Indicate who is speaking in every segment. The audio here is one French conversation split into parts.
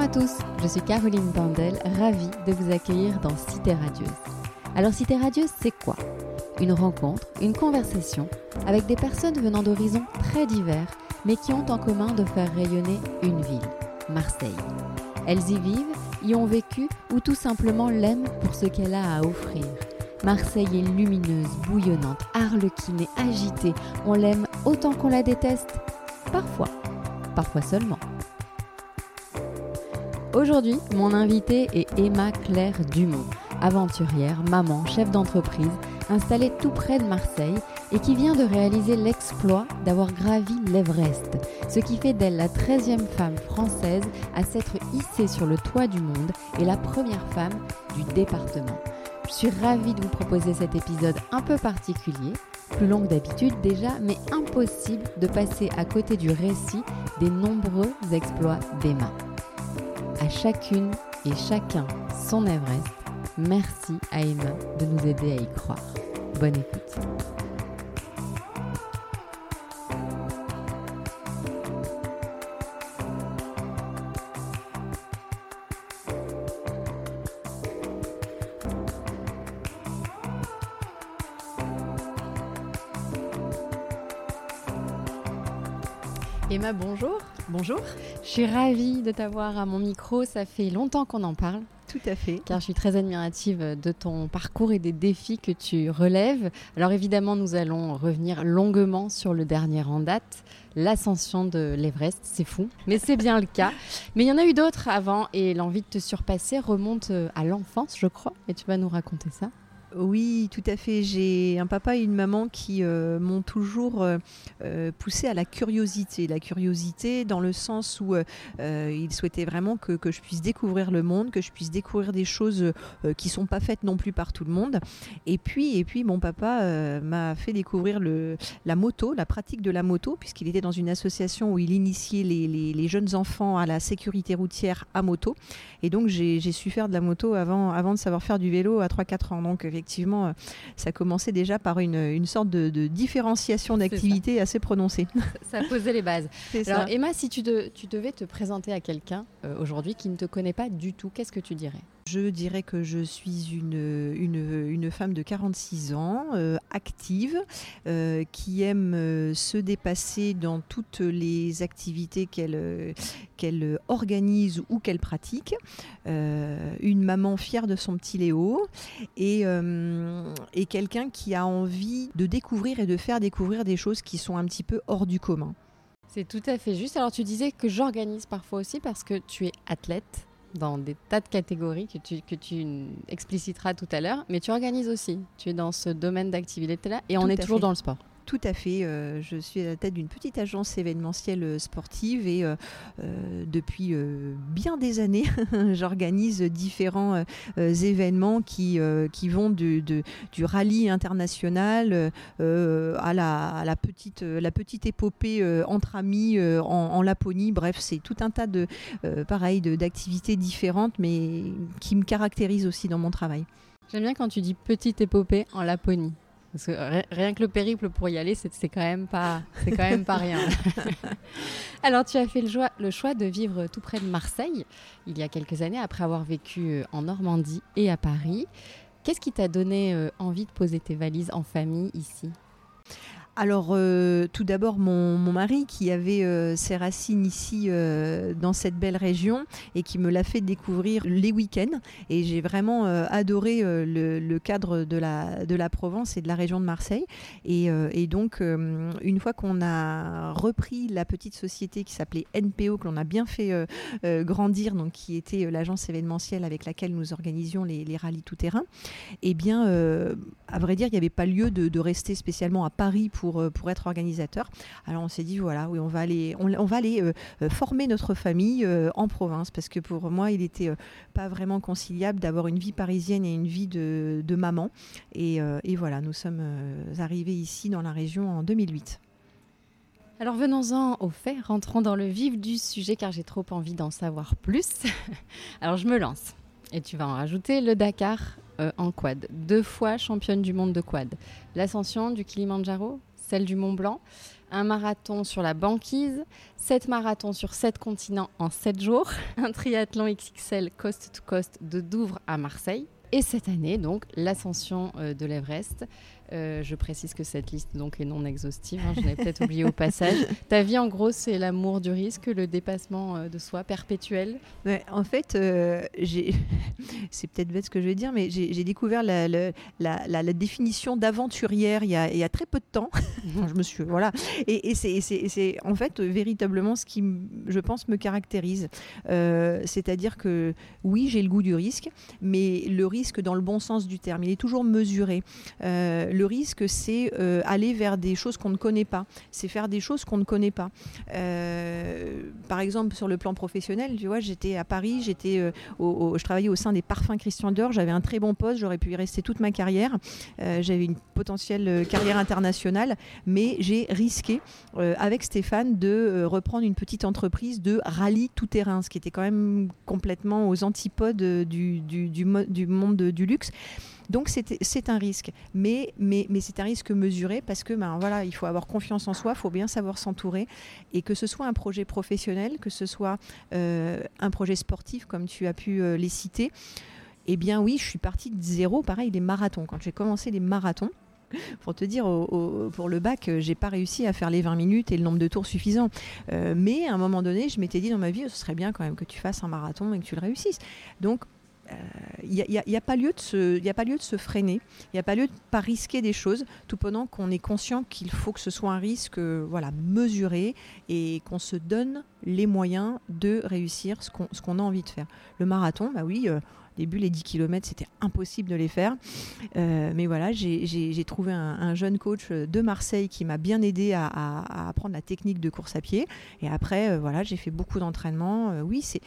Speaker 1: Bonjour à tous, je suis Caroline Bandel, ravie de vous accueillir dans Cité Radieuse. Alors Cité Radieuse, c'est quoi? Une rencontre, une conversation avec des personnes venant d'horizons très divers, mais qui ont en commun de faire rayonner une ville, Marseille. Elles y vivent, y ont vécu ou tout simplement l'aiment pour ce qu'elle a à offrir. Marseille est lumineuse, bouillonnante, arlequinée, agitée. On l'aime autant qu'on la déteste? Parfois. Parfois seulement. Aujourd'hui, mon invitée est Emma Claire Dumont, aventurière, maman, chef d'entreprise, installée tout près de Marseille et qui vient de réaliser l'exploit d'avoir gravi l'Everest, ce qui fait d'elle la 13e femme française à s'être hissée sur le toit du monde et la première femme du département. Je suis ravie de vous proposer cet épisode un peu particulier, plus long que d'habitude déjà, mais impossible de passer à côté du récit des nombreux exploits d'Emma. Chacune et chacun son Everest. Merci à Emma de nous aider à y croire. Bonne écoute. Emma, bonjour.
Speaker 2: Bonjour.
Speaker 1: Je suis ravie de t'avoir à mon micro. Ça fait longtemps qu'on en parle.
Speaker 2: Tout à fait.
Speaker 1: Car je suis très admirative de ton parcours et des défis que tu relèves. Alors évidemment, nous allons revenir longuement sur le dernier en date, l'ascension de l'Everest. C'est fou, mais c'est bien le cas. Mais il y en a eu d'autres avant et l'envie de te surpasser remonte à l'enfance, je crois. Et tu vas nous raconter ça.
Speaker 2: Oui, tout à fait. J'ai un papa et une maman qui euh, m'ont toujours euh, euh, poussé à la curiosité. La curiosité dans le sens où ils souhaitaient vraiment que, je puisse découvrir le monde, que je puisse découvrir des choses qui ne sont pas faites non plus par tout le monde. Et puis, et puis mon papa m'a fait découvrir la moto, la pratique de la moto, puisqu'il était dans une association où il initiait les, jeunes enfants à la sécurité routière à moto. Et donc, j'ai su faire de la moto avant, avant de savoir faire du vélo à 3-4 ans. Donc, effectivement, euh, ça commençait déjà par une, une sorte de, de différenciation d'activité assez prononcée.
Speaker 1: Ça posait les bases. Alors ça. Emma, si tu, de, tu, devais te présenter à quelqu'un euh, aujourd'hui qui ne te connaît pas du tout, qu'est-ce que tu dirais?
Speaker 2: Je dirais que je suis une, une, femme de 46 ans, euh, active, euh, qui aime euh, se dépasser dans toutes les activités qu'elle qu'elle organise ou qu'elle pratique. une maman fière de son petit Léo et, et quelqu'un qui a envie de découvrir et de faire découvrir des choses qui sont un petit peu hors du commun.
Speaker 1: C'est tout à fait juste. Alors tu disais que j'organise parfois aussi parce que tu es athlète dans des tas de catégories que tu, que tu expliciteras tout à l'heure, mais tu organises aussi. Tu es dans ce domaine d'activité-là et tout on est toujours
Speaker 2: fait.
Speaker 1: dans le sport.
Speaker 2: Tout à fait. Euh, je suis à la tête d'une petite agence événementielle euh, sportive et euh, depuis bien des années, j'organise différents événements qui, vont du, rallye international à la, petite, la petite épopée entre amis en, en, Laponie. Bref, c'est tout un tas de, pareil, d'activités différentes, mais qui me caractérisent aussi dans mon travail.
Speaker 1: J'aime bien quand tu dis petite épopée en Laponie. Parce que rien que le périple pour y aller, c'est quand même pas, c'est quand même pas rien. Alors, tu as fait le choix, le choix de vivre tout près de Marseille il y a quelques années, après avoir vécu en Normandie et à Paris. Qu'est-ce qui t'a donné envie de poser tes valises en famille ici?
Speaker 2: Alors, euh, tout d'abord, mon, mari qui avait euh, ses racines ici euh, dans cette belle région et qui me l'a fait découvrir les week-ends. Et j'ai vraiment adoré le, cadre de la, de la Provence et de la région de Marseille. Et, donc, une fois qu'on a repris la petite société qui s'appelait NPO, que l'on a bien fait grandir, donc qui était l'agence événementielle avec laquelle nous organisions les, rallyes tout-terrain, eh bien, à vrai dire, il n'y avait pas lieu de, rester spécialement à Paris euh, pour être organisateur. Alors on s'est dit, voilà, oui, on va aller, on, va aller euh, former notre famille euh, en province, parce que pour moi, il n'était pas vraiment conciliable d'avoir une vie parisienne et une vie de, maman. Et, voilà, nous sommes arrivés ici dans la région en 2008.
Speaker 1: Alors venons-en au fait, rentrons dans le vif du sujet car j'ai trop envie d'en savoir plus. Alors je me lance et tu vas en rajouter le Dakar euh, en quad, deux fois championne du monde de quad. L'ascension du Kilimanjaro, celle du Mont Blanc. un marathon sur la banquise, 7 marathons sur 7 continents en 7 jours, un triathlon XXL coast to coast de Douvres à Marseille. Et cette année, donc, l'ascension euh, de l'Everest. Euh, je précise que cette liste donc est non exhaustive. Hein, je l'ai peut-être oublié au passage. Ta vie, en gros, c'est l'amour du risque, le dépassement euh, de soi perpétuel?
Speaker 2: en fait, c'est peut-être bête ce que je vais dire, mais j'ai découvert la, la, définition d'aventurière il, il, y a très peu de temps. je me suis voilà, et, et c'est en fait véritablement ce qui, je pense, me caractérise. C'est-à-dire que oui, j'ai le goût du risque, mais le risque dans le bon sens du terme. Il est toujours mesuré. Euh, le risque, c'est euh, aller vers des choses qu'on ne connaît pas. C'est faire des choses qu'on ne connaît pas. Euh, par exemple, sur le plan professionnel, tu vois, j'étais à Paris, j'étais, au, je travaillais au sein des parfums Christian Dior. J'avais un très bon poste, j'aurais pu y rester toute ma carrière. J'avais une potentielle carrière internationale, mais j'ai risqué avec Stéphane de reprendre une petite entreprise de rallye tout terrain, ce qui était quand même complètement aux antipodes du, du monde du luxe. Donc c'est un risque, mais, c'est un risque mesuré parce que ben, voilà, il faut avoir confiance en soi, il faut bien savoir s'entourer, et que ce soit un projet professionnel, que ce soit euh, un projet sportif comme tu as pu euh, les citer, eh bien oui, je suis partie de zéro, pareil les marathons. Quand j'ai commencé les marathons, pour te dire, pour le bac, euh, j'ai pas réussi à faire les 20 minutes et le nombre de tours suffisant. mais à un moment donné, je m'étais dit dans ma vie, ce serait bien quand même que tu fasses un marathon et que tu le réussisses. Donc il euh, n'y a, pas lieu de se, freiner, il n'y a pas lieu de pas risquer des choses, tout pendant qu'on est conscient qu'il faut que ce soit un risque euh, voilà, mesuré et qu'on se donne les moyens de réussir ce qu'on a envie de faire. Le marathon, bah oui, euh, au début, les 10 km, c'était impossible de les faire. mais voilà, j'ai trouvé un, jeune coach de Marseille qui m'a bien aidé à, à, apprendre la technique de course à pied. Et après, voilà, j'ai fait beaucoup d'entraînement. oui, c'est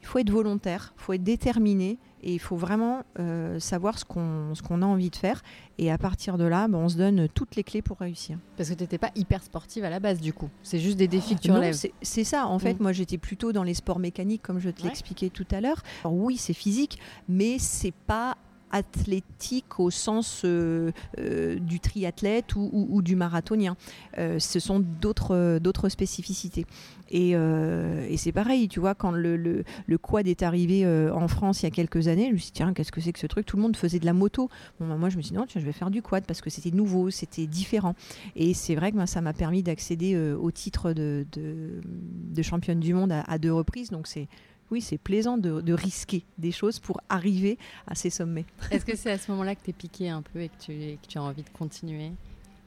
Speaker 2: il faut être volontaire, il faut être déterminé et il faut vraiment euh, savoir ce qu'on qu'on a envie de faire. Et à partir de là, ben, on se donne toutes les clés pour réussir.
Speaker 1: Parce que tu n'étais pas hyper sportive à la base du coup. C'est juste des défis que tu relèves.
Speaker 2: C'est ça. En fait, mm. moi j'étais plutôt dans les sports mécaniques comme je te l'expliquais tout à l'heure. Oui, c'est physique, mais c'est pas athlétique au sens euh, euh, du triathlète ou, du marathonien. ce sont d'autres spécificités. Euh, et, c'est pareil, tu vois, quand le, quad est arrivé euh, en France il y a quelques années, je me suis dit, tiens, qu'est-ce que c'est que ce truc? Tout le monde faisait de la moto. Bah, moi, je me suis dit, non, tiens, je vais faire du quad parce que c'était nouveau, c'était différent. Et c'est vrai que ben, ça m'a permis d'accéder euh, au titre de, de, championne du monde à, deux reprises. Donc, c'est oui, c'est plaisant de, de, risquer des choses pour arriver à ces sommets.
Speaker 1: Est-ce que c'est à ce moment-là que tu es piqué un peu et que tu, que tu as envie de continuer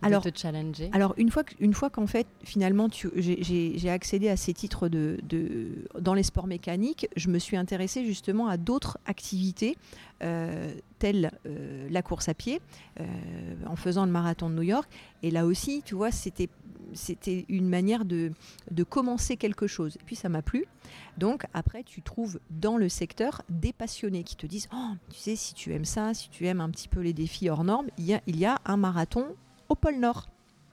Speaker 1: alors, te challenger?
Speaker 2: Alors, une fois, une fois qu'en fait, finalement, j'ai accédé à ces titres de, dans les sports mécaniques, je me suis intéressée justement à d'autres activités, euh, euh, la course à pied, euh, en faisant le marathon de New York. Et là aussi, tu vois, c'était c'était une manière de, de, commencer quelque chose. Et puis ça m'a plu. Donc après, tu trouves dans le secteur des passionnés qui te disent, oh, tu sais, si tu aimes ça, si tu aimes un petit peu les défis hors normes, il y a, il y a un marathon au pôle Nord.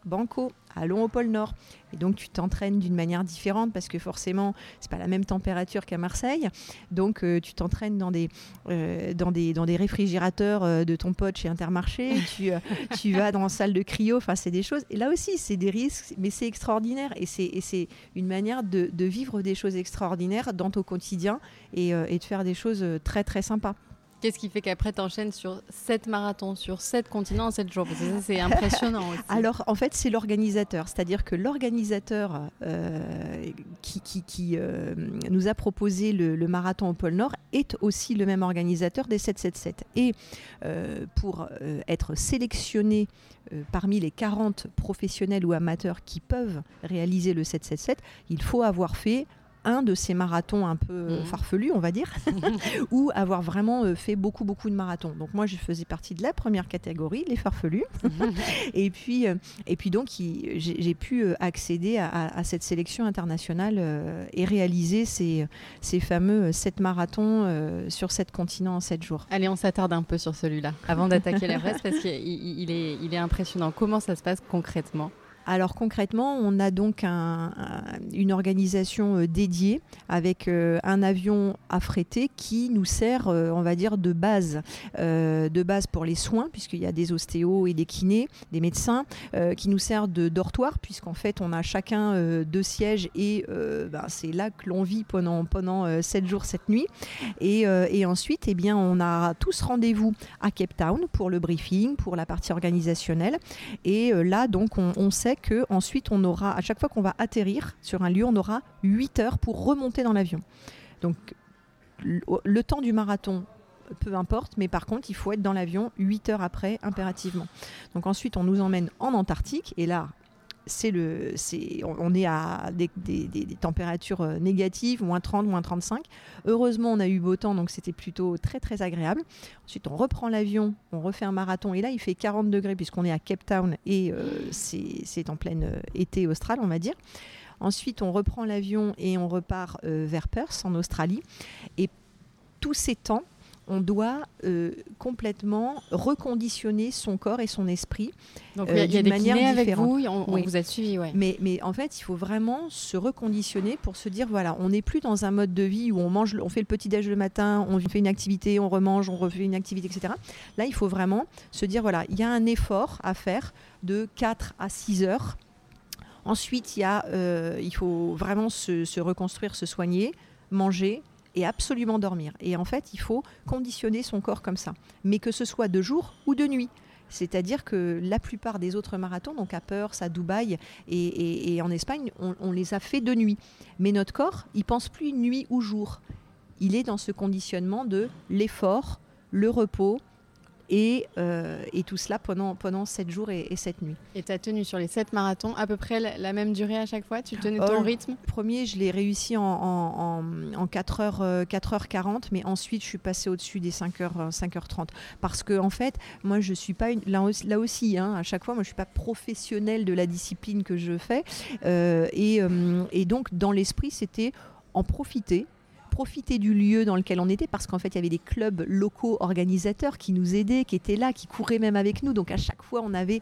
Speaker 2: Banco, allons au pôle Nord. Et donc tu t'entraînes d'une manière différente parce que forcément c'est pas la même température qu'à Marseille. Donc euh, tu t'entraînes dans des euh, dans des dans des réfrigérateurs euh, de ton pote chez Intermarché. tu tu vas dans la salle de cryo. Enfin c'est des choses. Et là aussi c'est des risques, mais c'est extraordinaire et c'est c'est une manière de, de, vivre des choses extraordinaires dans ton quotidien et, et de faire des choses très très sympas.
Speaker 1: Qu'est-ce qui fait qu'après, tu enchaînes sur 7 marathons, sur 7 continents en 7 jours? Parce que ça, c'est impressionnant aussi.
Speaker 2: Alors, en fait, c'est l'organisateur. C'est-à-dire que l'organisateur euh, qui, qui, euh, nous a proposé le, marathon au pôle Nord est aussi le même organisateur des 777. Et euh, pour être sélectionné parmi les 40 professionnels ou amateurs qui peuvent réaliser le 777, il faut avoir fait un de ces marathons un peu euh, mhm. farfelus, on va dire, ou avoir vraiment euh, fait beaucoup, beaucoup de marathons. Donc moi, je faisais partie de la première catégorie, les farfelus. et, puis, euh, et puis donc, j'ai pu accéder à, cette sélection internationale et réaliser ces, ces fameux 7 marathons sur 7 continents en 7 jours.
Speaker 1: Allez, on s'attarde un peu sur celui-là, avant d'attaquer l'Everest, parce qu'il est, il est impressionnant. Comment ça se passe concrètement?
Speaker 2: Alors concrètement, on a donc une organisation euh, dédiée avec euh, un avion affrété qui nous sert, euh, on va dire, de base, de base pour les soins, puisqu'il y a des ostéos et des kinés, des médecins, qui nous sert de dortoir, puisqu'en fait on a chacun deux sièges et ben, c'est là que l'on vit pendant pendant sept jours, sept nuits. Et, ensuite, eh bien, on a tous rendez-vous à Cape Town pour le briefing, pour la partie organisationnelle. Et là, donc, on, on sait que ensuite on aura, à chaque fois qu'on va atterrir sur un lieu, on aura 8 heures pour remonter dans l'avion. Donc le temps du marathon, peu importe, mais par contre, il faut être dans l'avion 8 heures après, impérativement. Donc ensuite, on nous emmène en Antarctique, et là, c'est le, c'est, on est à des, températures euh, négatives, moins 30, moins 35. Heureusement, on a eu beau temps, donc c'était plutôt très très agréable. Ensuite, on reprend l'avion, on refait un marathon, et là, il fait 40 degrés puisqu'on est à Cape Town et euh, c'est, en plein euh, été austral, on va dire. Ensuite, on reprend l'avion et on repart vers Perth, en Australie. Et tous ces temps, on doit euh, complètement reconditionner son corps et son esprit
Speaker 1: Donc, euh, il y a, des manière avec vous, on, vous a suivi,
Speaker 2: mais, mais en fait, il faut vraiment se reconditionner pour se dire voilà, on n'est plus dans un mode de vie où on mange, on fait le petit déj le matin, on fait une activité, on remange, on refait une activité, etc. Là, il faut vraiment se dire voilà, il y a un effort à faire de 4 à 6 heures. Ensuite, il, y a, euh, il faut vraiment se reconstruire, se soigner, manger, absolument dormir. Et en fait, il faut conditionner son corps comme ça, mais que ce soit de jour ou de nuit. C'est-à-dire que la plupart des autres marathons, donc à Perth, à Dubaï et, en Espagne, on, on, les a fait de nuit. Mais notre corps, il pense plus nuit ou jour. Il est dans ce conditionnement de l'effort, le repos, euh, et, tout cela pendant, pendant 7 jours et, et 7 nuits.
Speaker 1: Et tu as tenu sur les 7 marathons à peu près la, même durée à chaque fois? Tu tenais ton euh, rythme?
Speaker 2: Le premier, je l'ai réussi en, en, en, 4, h 4 40 mais ensuite je suis passée au-dessus des 5h, 5h30. Parce que en fait, moi je suis pas une, là, là aussi, hein, à chaque fois, moi je suis pas professionnelle de la discipline que je fais. Euh, et, et donc dans l'esprit, c'était en profiter profiter du lieu dans lequel on était parce qu'en fait il y avait des clubs locaux organisateurs qui nous aidaient, qui étaient là, qui couraient même avec nous. Donc à chaque fois on avait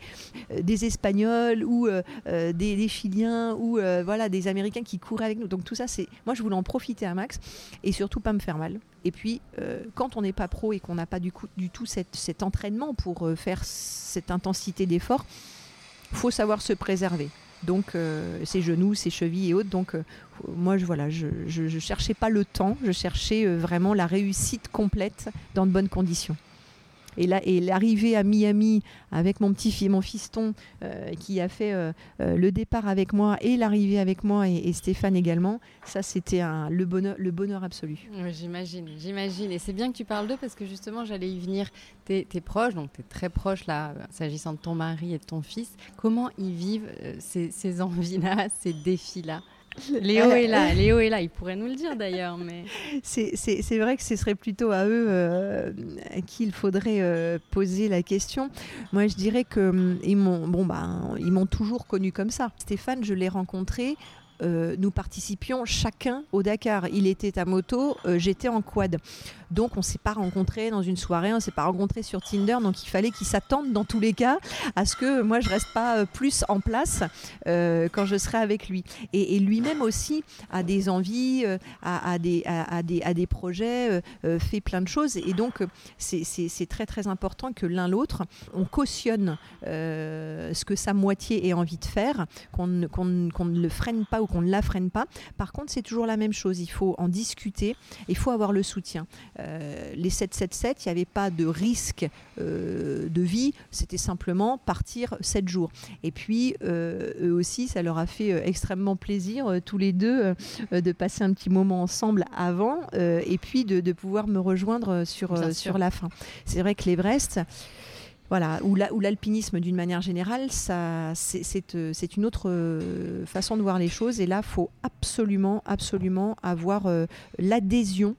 Speaker 2: euh, des Espagnols ou euh, euh, des, Chiliens ou voilà des Américains qui couraient avec nous. Donc tout ça c'est moi je voulais en profiter un max et surtout pas me faire mal. Et puis quand on n'est pas pro et qu'on n'a pas du tout cet entraînement pour faire cette intensité d'effort, faut savoir se préserver donc euh, ses genoux, ses chevilles et autres. Donc euh, moi, je, voilà, je, je, cherchais pas le temps, je cherchais euh, vraiment la réussite complète dans de bonnes conditions. Et là, et l'arrivée à Miami avec mon petit fils, mon fiston, euh, qui a fait euh, euh, le départ avec moi et l'arrivée avec moi et, Stéphane également, ça c'était le bonheur, absolu.
Speaker 1: j'imagine, j'imagine. Et c'est bien que tu parles d'eux parce que justement, j'allais y venir. Tu es, proche, donc tu es très proche là, s'agissant de ton mari et de ton fils. Comment ils vivent ces, ces envies-là, ces défis-là? Léo est là, Léo est là, il pourrait nous le dire d'ailleurs. Mais...
Speaker 2: C'est vrai que ce serait plutôt à eux euh, à qui il faudrait euh, poser la question. Moi, je dirais que hum, m'ont bon, bah, ils m'ont toujours connu comme ça. Stéphane, je l'ai rencontré euh, nous participions chacun au Dakar. Il était à moto, euh, j'étais en quad. Donc on ne s'est pas rencontrés dans une soirée, on ne s'est pas rencontrés sur Tinder. Donc il fallait qu'il s'attende dans tous les cas à ce que moi je reste pas euh, plus en place quand je serai avec lui. Et, lui-même aussi a des envies, a, des, projets, fait plein de choses. Et donc c'est très très important que l'un l'autre, on cautionne ce que sa moitié ait envie de faire, qu'on ne le freine pas qu'on ne la freine pas. Par contre, c'est toujours la même chose. Il faut en discuter. Il faut avoir le soutien. Euh, les 777, il n'y avait pas de risque euh, de vie. C'était simplement partir 7 jours. Et puis, euh, eux aussi, ça leur a fait extrêmement plaisir, tous les deux, de passer un petit moment ensemble avant et puis de, pouvoir me rejoindre sur, sur la fin. C'est vrai que l'Everest, voilà, ou l'alpinisme d'une manière générale, ça, c'est euh, une autre euh, façon de voir les choses. Et là, il faut absolument, absolument avoir euh, l'adhésion.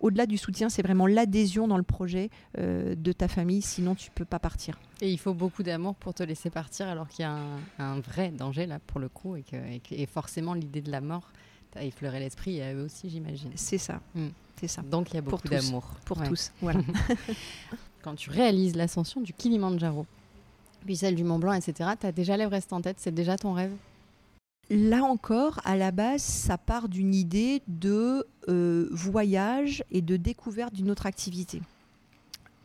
Speaker 2: Au-delà du soutien, c'est vraiment l'adhésion dans le projet de ta famille, sinon tu peux pas partir.
Speaker 1: Et il faut beaucoup d'amour pour te laisser partir, alors qu'il y a un, vrai danger là pour le coup, et que et forcément l'idée de la mort a effleuré l'esprit, et à eux aussi, j'imagine.
Speaker 2: C'est ça, mm. c'est ça.
Speaker 1: Donc il y a beaucoup d'amour
Speaker 2: pour tous. Voilà.
Speaker 1: quand tu réalises l'ascension du Kilimandjaro. puis celle du Mont Blanc, etc. Tu as déjà l'Everest en tête, c'est déjà ton rêve?
Speaker 2: Là encore, à la base, ça part d'une idée de euh, voyage et de découverte d'une autre activité.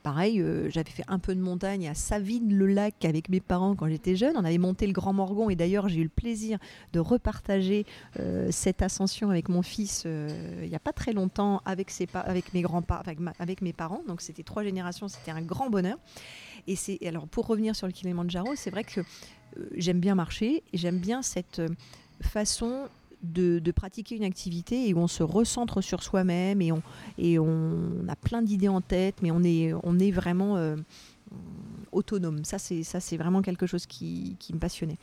Speaker 2: Pareil, euh, j'avais fait un peu de montagne à Savine-le-Lac avec mes parents quand j'étais jeune. On avait monté le Grand Morgon et d'ailleurs j'ai eu le plaisir de repartager euh, cette ascension avec mon fils il n'y a pas très longtemps avec, mes grands avec, avec mes parents. Donc c'était trois générations, c'était un grand bonheur. Et c'est alors pour revenir sur le Kilimanjaro, c'est vrai que euh, j'aime bien marcher et j'aime bien cette euh, façon de, pratiquer une activité et où on se recentre sur soi-même et on, et on a plein d'idées en tête, mais on est, on est vraiment euh, autonome. Ça, c'est, ça, c'est vraiment quelque chose qui, me passionnait.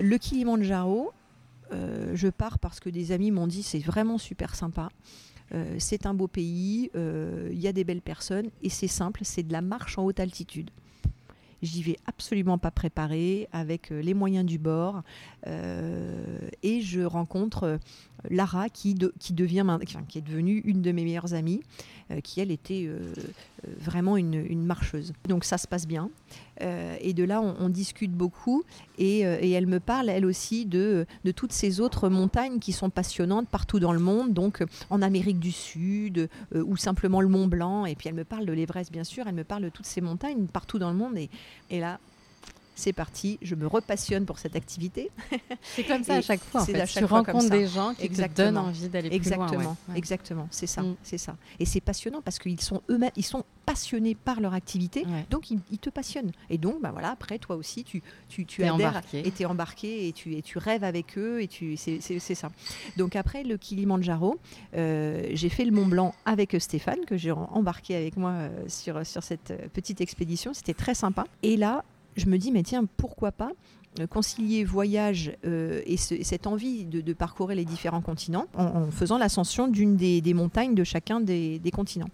Speaker 2: Le Kilimanjaro, je pars parce que des amis m'ont dit c'est vraiment super sympa. c'est un beau pays, il y a des belles personnes et c'est simple, c'est de la marche en haute altitude. J'y vais absolument pas préparée, avec euh, les moyens du bord. Euh, et je rencontre euh, Lara qui, qui, devient, qui est devenue une de mes meilleures amies, qui elle était vraiment une, marcheuse. Donc ça se passe bien. Et de là, on, discute beaucoup. Et, elle me parle, elle aussi, de, toutes ces autres montagnes qui sont passionnantes partout dans le monde, donc en Amérique du Sud, ou simplement le Mont Blanc. Et puis elle me parle de l'Everest, bien sûr. Elle me parle de toutes ces montagnes partout dans le monde. Et, et là, c'est parti, je me repassionne pour cette activité.
Speaker 1: C'est comme ça à chaque fois. En fait. tu rencontres des gens qui te donnent envie d'aller plus
Speaker 2: loin.
Speaker 1: Exactement,
Speaker 2: exactement, c'est ça, mm. c'est ça. Et c'est passionnant parce qu'ils sont eux-mêmes, ils sont passionnés par leur activité, donc ils, te passionnent. Et donc, bah voilà, après toi aussi, tu tu, tu adhères embarqué. et es embarqué et tu et tu rêves avec eux et tu c'est ça. Donc après le Kilimanjaro, euh, j'ai fait le Mont Blanc avec Stéphane que j'ai embarqué avec moi euh, sur sur cette euh, petite expédition. C'était très sympa. Et là, je me dis, mais tiens, pourquoi pas euh, concilier voyage euh, et, cette envie de, parcourir les différents continents en, faisant l'ascension d'une des, montagnes de chacun des, continents.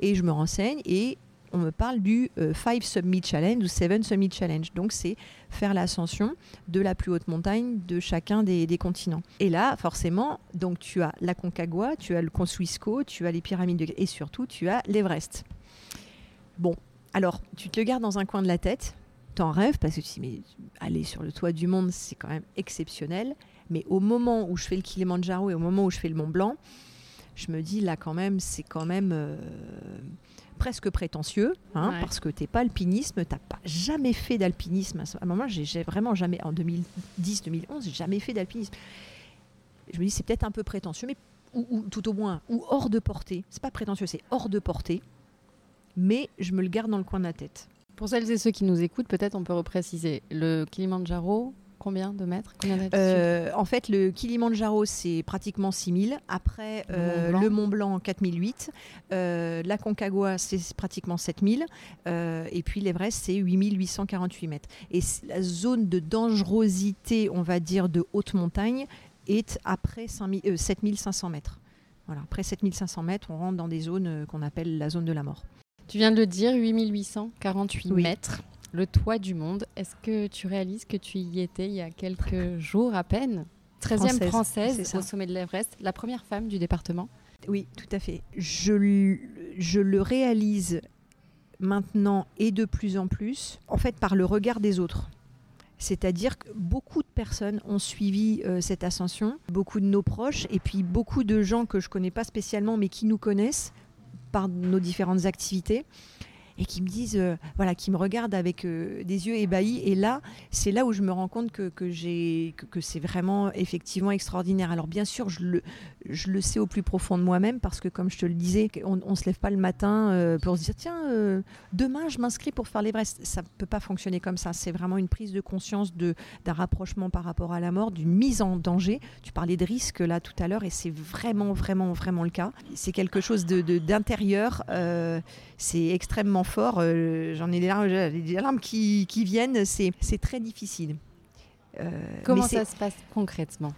Speaker 2: Et je me renseigne et on me parle du 5 euh, Summit Challenge ou 7 Summit Challenge. Donc c'est faire l'ascension de la plus haute montagne de chacun des, continents. Et là, forcément, donc tu as la Concagua, tu as le Consuisco, tu as les pyramides de... et surtout tu as l'Everest. Bon, alors tu te le gardes dans un coin de la tête t'en rêves parce que tu mais aller sur le toit du monde, c'est quand même exceptionnel. Mais au moment où je fais le Kilimanjaro et au moment où je fais le Mont Blanc, je me dis là quand même, c'est quand même euh, presque prétentieux, hein, parce que t'es pas alpinisme, t'as pas jamais fait d'alpinisme. À un moment, j'ai vraiment jamais, en 2010-2011, j'ai jamais fait d'alpinisme. Je me dis c'est peut-être un peu prétentieux, mais ou, tout au moins ou hors de portée. C'est pas prétentieux, c'est hors de portée. Mais je me le garde dans le coin de la tête.
Speaker 1: Pour celles et ceux qui nous écoutent, peut-être on peut repréciser. Le Kilimanjaro, combien de mètres?
Speaker 2: Euh, En fait, le Kilimanjaro, c'est pratiquement 6000. Après, le Mont Blanc, 4008. Euh, la Concagua, c'est pratiquement 7000. Euh, et puis l'Everest, c'est 8848 mètres. Et la zone de dangerosité, on va dire, de haute montagne, est après 7500 mètres. Voilà, après 7500 mètres, on rentre dans des zones qu'on appelle la zone de la mort.
Speaker 1: Tu viens de le dire, 8848 mètres, le toit du monde. Est-ce que tu réalises que tu y étais il y a quelques jours à peine? 13e française, au sommet de l'Everest, la première femme du département
Speaker 2: Oui, tout à fait. Je, je le réalise maintenant et de plus en plus, en fait, par le regard des autres. C'est-à-dire que beaucoup de personnes ont suivi euh, cette ascension, beaucoup de nos proches, et puis beaucoup de gens que je ne connais pas spécialement, mais qui nous connaissent, par nos différentes activités et qui me disent, euh, voilà, qui me regardent avec euh, des yeux ébahis. Et là, c'est là où je me rends compte que, que j'ai, que, c'est vraiment effectivement extraordinaire. Alors bien sûr, je le, je le sais au plus profond de moi-même parce que, comme je te le disais, on ne se lève pas le matin euh, pour se dire, tiens, demain, je m'inscris pour faire l'Everest. Ça ne peut pas fonctionner comme ça. C'est vraiment une prise de conscience de, d'un rapprochement par rapport à la mort, d'une mise en danger. Tu parlais de risque là tout à l'heure et c'est vraiment, vraiment, vraiment le cas. C'est quelque chose de, d'intérieur. c'est extrêmement fort. Euh, j'en ai des larmes, des larmes qui, qui viennent. C'est très difficile.
Speaker 1: Euh, Comment ça se passe concrètement?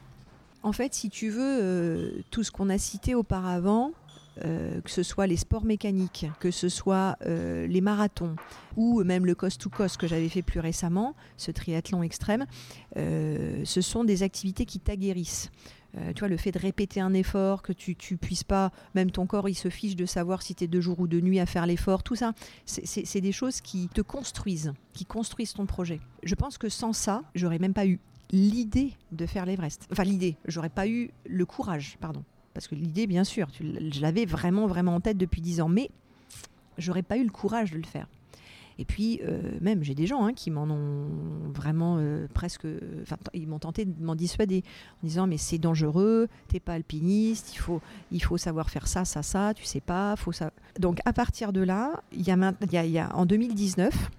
Speaker 2: En fait, si tu veux, euh, tout ce qu'on a cité auparavant, que ce soit les sports mécaniques, que ce soit les marathons ou même le coast-to-coast que j'avais fait plus récemment, ce triathlon extrême, ce sont des activités qui t'aguerrissent. Euh, tu vois, le fait de répéter un effort, que tu, tu puisses pas, même ton corps, il se fiche de savoir si tu es de jour ou de nuit à faire l'effort, tout ça, c'est des choses qui te construisent, qui construisent ton projet. Je pense que sans ça, j'aurais même pas eu l'idée de faire l'Everest. Enfin, l'idée, j'aurais pas eu le courage, pardon. Parce que l'idée, bien sûr, je l'avais vraiment, vraiment en tête depuis dix ans, mais j'aurais pas eu le courage de le faire. Et puis, euh, même, j'ai des gens hein, qui m'en ont vraiment euh, presque. Enfin, ils m'ont tenté de m'en dissuader en disant Mais c'est dangereux, t'es pas alpiniste, il faut, il faut savoir faire ça, ça, ça, tu sais pas. Faut ça. Donc, à partir de là, y a, y y a, en 2019,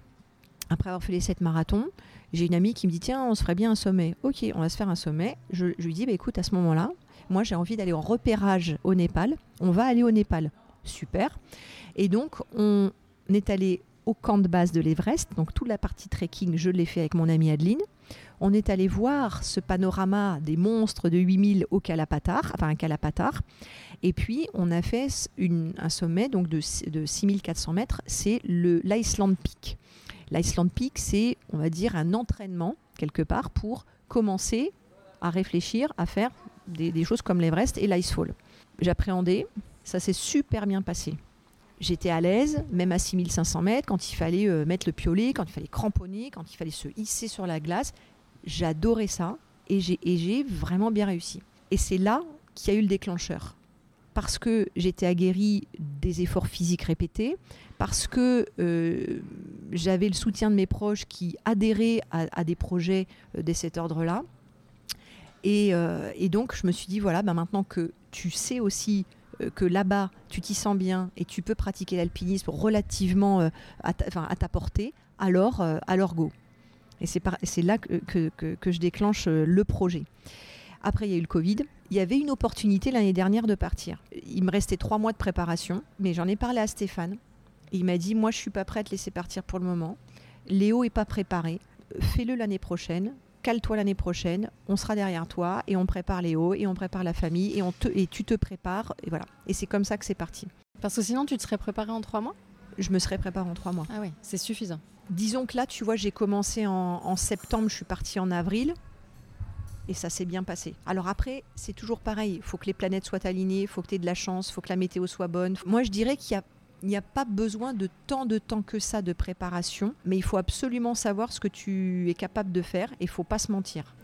Speaker 2: après avoir fait les 7 marathons, j'ai une amie qui me dit Tiens, on se ferait bien un sommet. Ok, on va se faire un sommet. Je, lui dis bah, Écoute, à ce moment-là, moi, j'ai envie d'aller en repérage au Népal. On va aller au Népal. Super. Et donc, on est allé au camp de base de l'Everest. Donc toute la partie trekking, je l'ai fait avec mon amie Adeline. On est allé voir ce panorama des monstres de 8000 au Kalapatar, enfin un Kalapatar. Et puis on a fait un sommet donc de, de 6400 mètres, c'est l'Iceland Peak. L'Iceland Peak, c'est, on va dire, un entraînement quelque part pour commencer à réfléchir à faire des, des choses comme l'Everest et l'Icefall. J'appréhendais, ça s'est super bien passé j'étais à l'aise, même à 6500 mètres, quand il fallait euh, mettre le piolet, quand il fallait cramponner, quand il fallait se hisser sur la glace. J'adorais ça et j'ai vraiment bien réussi. Et c'est là qu'il y a eu le déclencheur. Parce que j'étais aguerrie des efforts physiques répétés, parce que euh, j'avais le soutien de mes proches qui adhéraient à, des projets euh, de cet ordre-là. Et, donc, je me suis dit, voilà, bah, maintenant que tu sais aussi que là-bas, tu t'y sens bien et tu peux pratiquer l'alpinisme relativement euh, à, ta, portée, alors, euh, alors go. Et c'est là que, je déclenche le projet. Après, il y a eu le Covid. Il y avait une opportunité l'année dernière de partir. Il me restait trois mois de préparation, mais j'en ai parlé à Stéphane. il m'a dit, moi, je suis pas prête à te laisser partir pour le moment. Léo est pas préparé. Fais-le l'année prochaine cale-toi l'année prochaine, on sera derrière toi et on prépare Léo et on prépare la famille et, on te, et tu te prépares et voilà. Et c'est comme ça que c'est parti.
Speaker 1: Parce que sinon, tu te serais préparé en trois mois?
Speaker 2: Je me serais préparé en trois mois.
Speaker 1: Ah oui, c'est suffisant.
Speaker 2: Disons que là, tu vois, j'ai commencé en, septembre, je suis partie en avril et ça s'est bien passé. Alors après, c'est toujours pareil, il faut que les planètes soient alignées, il faut que tu aies de la chance, il faut que la météo soit bonne. Moi, je dirais qu'il y a il n'y a pas besoin de tant de temps que ça de préparation, mais il faut absolument savoir ce que tu es capable de faire et il faut pas se mentir.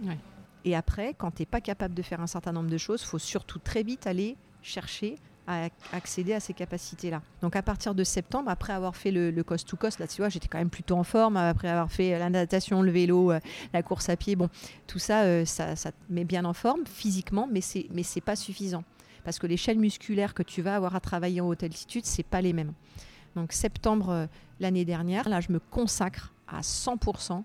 Speaker 2: Et après, quand tu n'es pas capable de faire un certain nombre de choses, il faut surtout très vite aller chercher à accéder à ces capacités-là. Donc à partir de septembre, après avoir fait le, cost to cost, là tu vois, j'étais quand même plutôt en forme, après avoir fait la natation, le vélo, euh, la course à pied, bon, tout ça, euh, ça, ça, te met bien en forme physiquement, mais c'est mais c'est pas suffisant parce que les chaînes musculaires que tu vas avoir à travailler en haute altitude, c'est pas les mêmes. Donc septembre euh, l'année dernière, là, je me consacre à 100%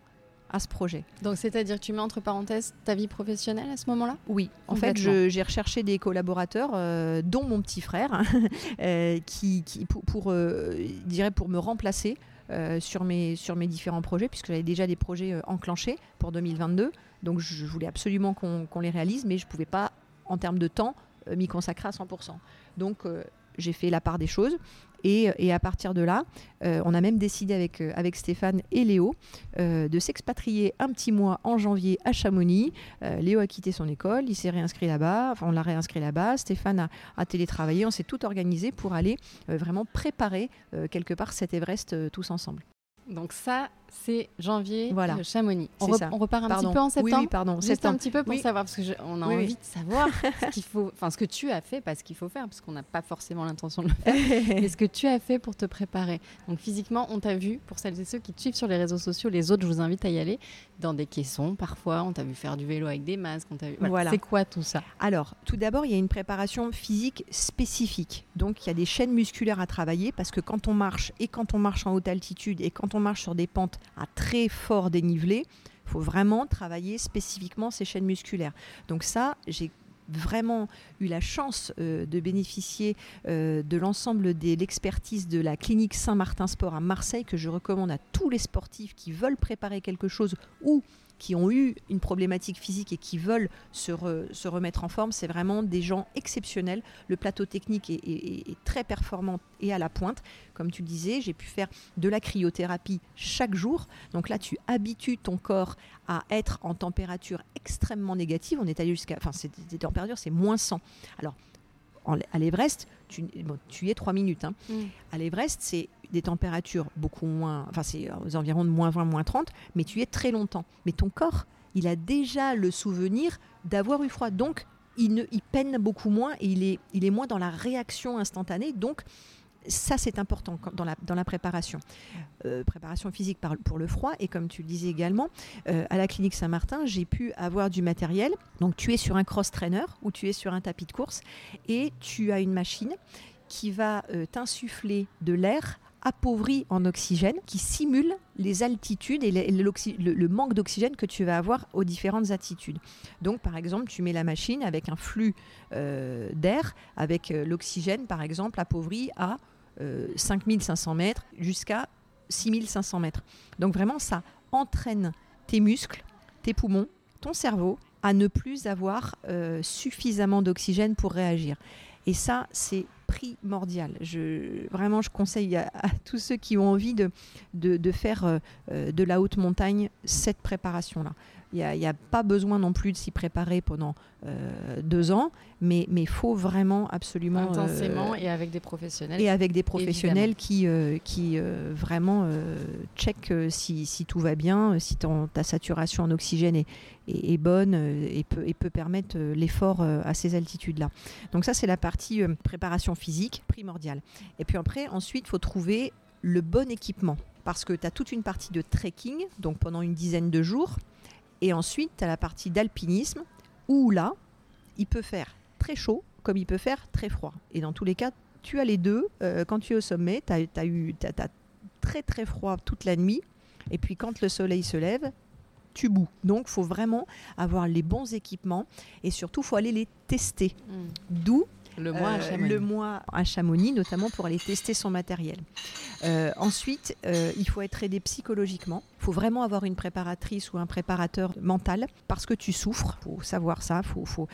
Speaker 2: à ce projet.
Speaker 1: Donc c'est-à-dire que tu mets entre parenthèses ta vie professionnelle à ce moment-là?
Speaker 2: Oui, en fait j'ai recherché des collaborateurs, euh, dont mon petit frère, euh, qui, pour, pour dirais pour me remplacer sur, mes, sur mes différents projets, puisque j'avais déjà des projets enclenchés pour 2022. Donc je voulais absolument qu'on les réalise, mais je ne pouvais pas, en termes de temps, m'y consacrer à 100%. Donc euh, j'ai fait la part des choses. Et, et, à partir de là, euh, on a même décidé avec, avec Stéphane et Léo de s'expatrier un petit mois en janvier à Chamonix. Léo a quitté son école, il s'est réinscrit là-bas, enfin on l'a réinscrit là-bas. Stéphane a, a, télétravaillé, on s'est tout organisé pour aller vraiment préparer quelque part cet Everest tous ensemble.
Speaker 1: Donc ça, c'est janvier,
Speaker 2: voilà.
Speaker 1: Euh, Chamonix. On, repart un petit peu en septembre.
Speaker 2: Oui, pardon.
Speaker 1: Juste un petit peu pour savoir, parce qu'on a envie de savoir ce qu'il faut, enfin ce que tu as fait, pas ce qu'il faut faire, parce qu'on n'a pas forcément l'intention de le faire, mais ce que tu as fait pour te préparer. Donc physiquement, on t'a vu, pour celles et ceux qui te suivent sur les réseaux sociaux, les autres, je vous invite à y aller, dans des caissons parfois, on t'a vu faire du vélo avec des masques, on t'a vu... Voilà. C'est quoi tout ça?
Speaker 2: Alors, tout d'abord, il y a une préparation physique spécifique. Donc, il y a des chaînes musculaires à travailler, parce que quand on marche, et quand on marche en haute altitude, et quand on marche sur des pentes à très fort dénivelé, il faut vraiment travailler spécifiquement ces chaînes musculaires. Donc ça, j'ai vraiment eu la chance euh, de bénéficier euh, de l'ensemble de l'expertise de la clinique Saint-Martin Sport à Marseille que je recommande à tous les sportifs qui veulent préparer quelque chose ou qui ont eu une problématique physique et qui veulent se, se remettre en forme, c'est vraiment des gens exceptionnels. Le plateau technique est, est, très performant et à la pointe. Comme tu le disais, j'ai pu faire de la cryothérapie chaque jour. Donc là, tu habitues ton corps à être en température extrêmement négative. On est allé jusqu'à. Enfin, des températures, c'est moins 100. Alors, à l'Everest, tu, tu, y es 3 minutes. Hein. Mm. À l'Everest, c'est des températures beaucoup moins, enfin c'est aux environs de moins 20, moins 30, mais tu es très longtemps. Mais ton corps, il a déjà le souvenir d'avoir eu froid. Donc, il, ne, il peine beaucoup moins et il est, il est moins dans la réaction instantanée. Donc, ça, c'est important dans la, dans la préparation. Euh, préparation physique pour le froid. Et comme tu le disais également, euh, à la clinique Saint-Martin, j'ai pu avoir du matériel. Donc, tu es sur un cross-trainer ou tu es sur un tapis de course et tu as une machine qui va euh, t'insuffler de l'air appauvri en oxygène qui simule les altitudes et le, manque d'oxygène que tu vas avoir aux différentes altitudes. Donc par exemple, tu mets la machine avec un flux d'air, avec l'oxygène par exemple appauvri à 5500 euh, mètres jusqu'à 6500 mètres. Donc vraiment, ça entraîne tes muscles, tes poumons, ton cerveau à ne plus avoir euh, suffisamment d'oxygène pour réagir. Et ça, c'est primordial. Je, vraiment, je conseille à, tous ceux qui ont envie de, faire euh, de la haute montagne cette préparation-là. Il n'y a, pas besoin non plus de s'y préparer pendant euh, deux ans, mais il faut vraiment absolument...
Speaker 1: Euh, Intensément et avec des professionnels.
Speaker 2: Et avec des professionnels qui, euh, qui vraiment checkent si, si, tout va bien, si ta saturation en oxygène est, est, bonne et peut, et peut permettre l'effort à ces altitudes-là. Donc ça, c'est la partie préparation physique primordiale. Et puis après, ensuite, il faut trouver le bon équipement parce que tu as toute une partie de trekking, donc pendant une dizaine de jours, et ensuite, tu as la partie d'alpinisme où là, il peut faire très chaud comme il peut faire très froid. Et dans tous les cas, tu as les deux. Euh, quand tu es au sommet, tu as, eu très très froid toute la nuit. Et puis quand le soleil se lève, tu boues. Donc, il faut vraiment avoir les bons équipements et surtout, il faut aller les tester. Hmm. D'où
Speaker 1: le mois, à
Speaker 2: Chamonix. le mois à Chamonix, notamment pour aller tester son matériel. Euh, ensuite, euh, il faut être aidé psychologiquement. Il faut vraiment avoir une préparatrice ou un préparateur mental parce que tu souffres. Il faut savoir ça. Faut, faut,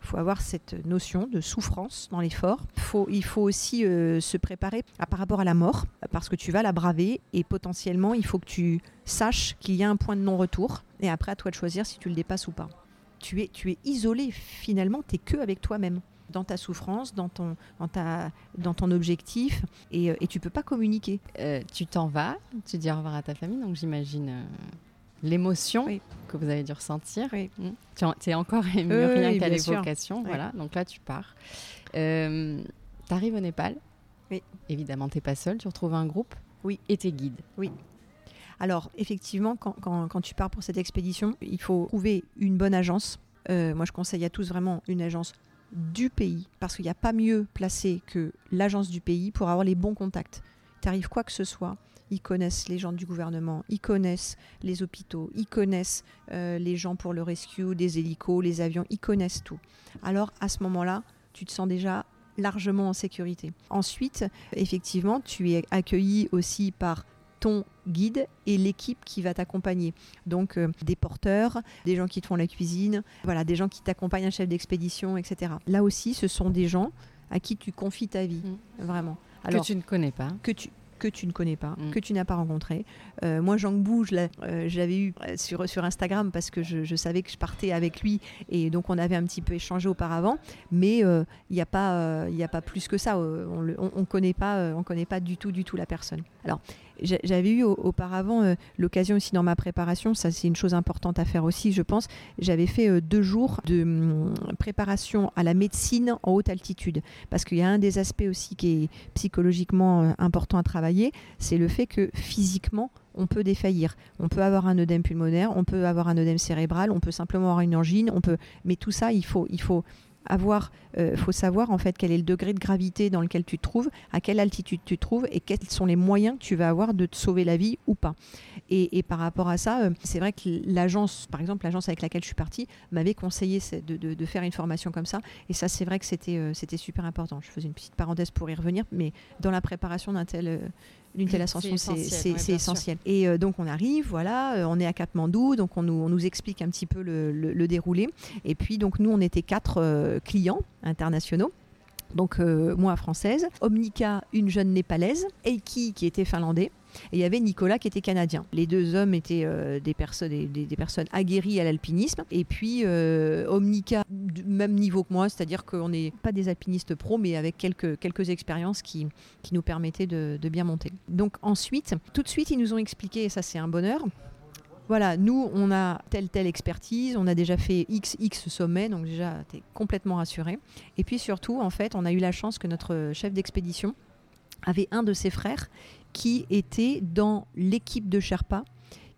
Speaker 2: faut avoir cette notion de souffrance dans l'effort. Faut, il faut aussi euh, se préparer à, par rapport à la mort, parce que tu vas la braver et potentiellement il faut que tu saches qu'il y a un point de non-retour et après à toi de choisir si tu le dépasses ou pas. Tu es, tu es isolé finalement, tu es que avec toi-même dans ta souffrance, dans ton, dans ta, dans ton objectif, et, euh, et tu peux pas communiquer.
Speaker 1: Euh, tu t'en vas, tu dis au revoir à ta famille, donc j'imagine euh, l'émotion que vous avez dû ressentir. Oui. Mmh. Tu es encore ému rien qu'à l'évocation. Voilà, donc là tu pars. tu arrives au Népal. Oui. Évidemment, tu n'es pas seul, tu retrouves un groupe.
Speaker 2: Oui.
Speaker 1: Et tes guides.
Speaker 2: Oui. Alors, effectivement, quand, quand, quand, tu pars pour cette expédition, il faut trouver une bonne agence. moi, je conseille à tous vraiment une agence du pays, parce qu'il n'y a pas mieux placé que l'agence du pays pour avoir les bons contacts. T'arrives quoi que ce soit, ils connaissent les gens du gouvernement, ils connaissent les hôpitaux, ils connaissent euh, les gens pour le rescue, des hélicos, les avions, ils connaissent tout. Alors à ce moment-là, tu te sens déjà largement en sécurité. Ensuite, effectivement, tu es accueilli aussi par ton guide et l'équipe qui va t'accompagner. Donc euh, des porteurs, des gens qui te font la cuisine, voilà, des gens qui t'accompagnent, un chef d'expédition, etc. Là aussi, ce sont des gens à qui tu confies ta vie, mm. vraiment.
Speaker 1: Alors, que tu ne connais pas.
Speaker 2: Que tu, que tu ne connais pas, mm. que tu n'as pas rencontré. Euh, moi, Jean Gbou, je euh, l'avais eu sur, sur Instagram parce que je, savais que je partais avec lui et donc on avait un petit peu échangé auparavant, mais il n'y a, pas, il a pas plus que ça. on ne on, connaît, pas, on connaît pas du tout, du tout la personne. Alors, j'avais eu auparavant euh, l'occasion aussi dans ma préparation, ça c'est une chose importante à faire aussi, je pense. J'avais fait euh, deux jours de hum, préparation à la médecine en haute altitude. Parce qu'il y a un des aspects aussi qui est psychologiquement euh, important à travailler, c'est le fait que physiquement, on peut défaillir. On peut avoir un œdème pulmonaire, on peut avoir un œdème cérébral, on peut simplement avoir une angine, on peut. Mais tout ça, il faut, il faut avoir, euh, faut savoir en fait quel est le degré de gravité dans lequel tu te trouves, à quelle altitude tu te trouves et quels sont les moyens que tu vas avoir de te sauver la vie ou pas. Et, par rapport à ça, euh, c'est vrai que l'agence, par exemple, l'agence avec laquelle je suis partie, m'avait conseillé de, faire une formation comme ça. Et ça, c'est vrai que euh, c'était super important. Je faisais une petite parenthèse pour y revenir, mais dans la préparation d'un tel d'une telle ascension, c'est essentiel. Et euh, donc on arrive, voilà, euh, on est à Katmandou, donc on nous, on nous explique un petit peu le, le, déroulé. Et puis donc nous, on était quatre euh, clients internationaux. Donc moi française, Omnika, une jeune népalaise, Eiki qui était finlandais, et il y avait Nicolas qui était canadien. Les deux hommes étaient euh, des, personnes, aguerries à l'alpinisme. Et puis euh, Omnika, du même niveau que moi, c'est-à-dire qu'on n'est pas des alpinistes pros, mais avec quelques, expériences qui, nous permettaient de, bien monter. Donc ensuite, tout de suite, ils nous ont expliqué, et ça c'est un bonheur, voilà, nous, on a telle, telle expertise, on a déjà fait XX sommets, donc déjà, tu es complètement rassuré. Et puis surtout, en fait, on a eu la chance que notre chef d'expédition avait un de ses frères qui était dans l'équipe de Sherpa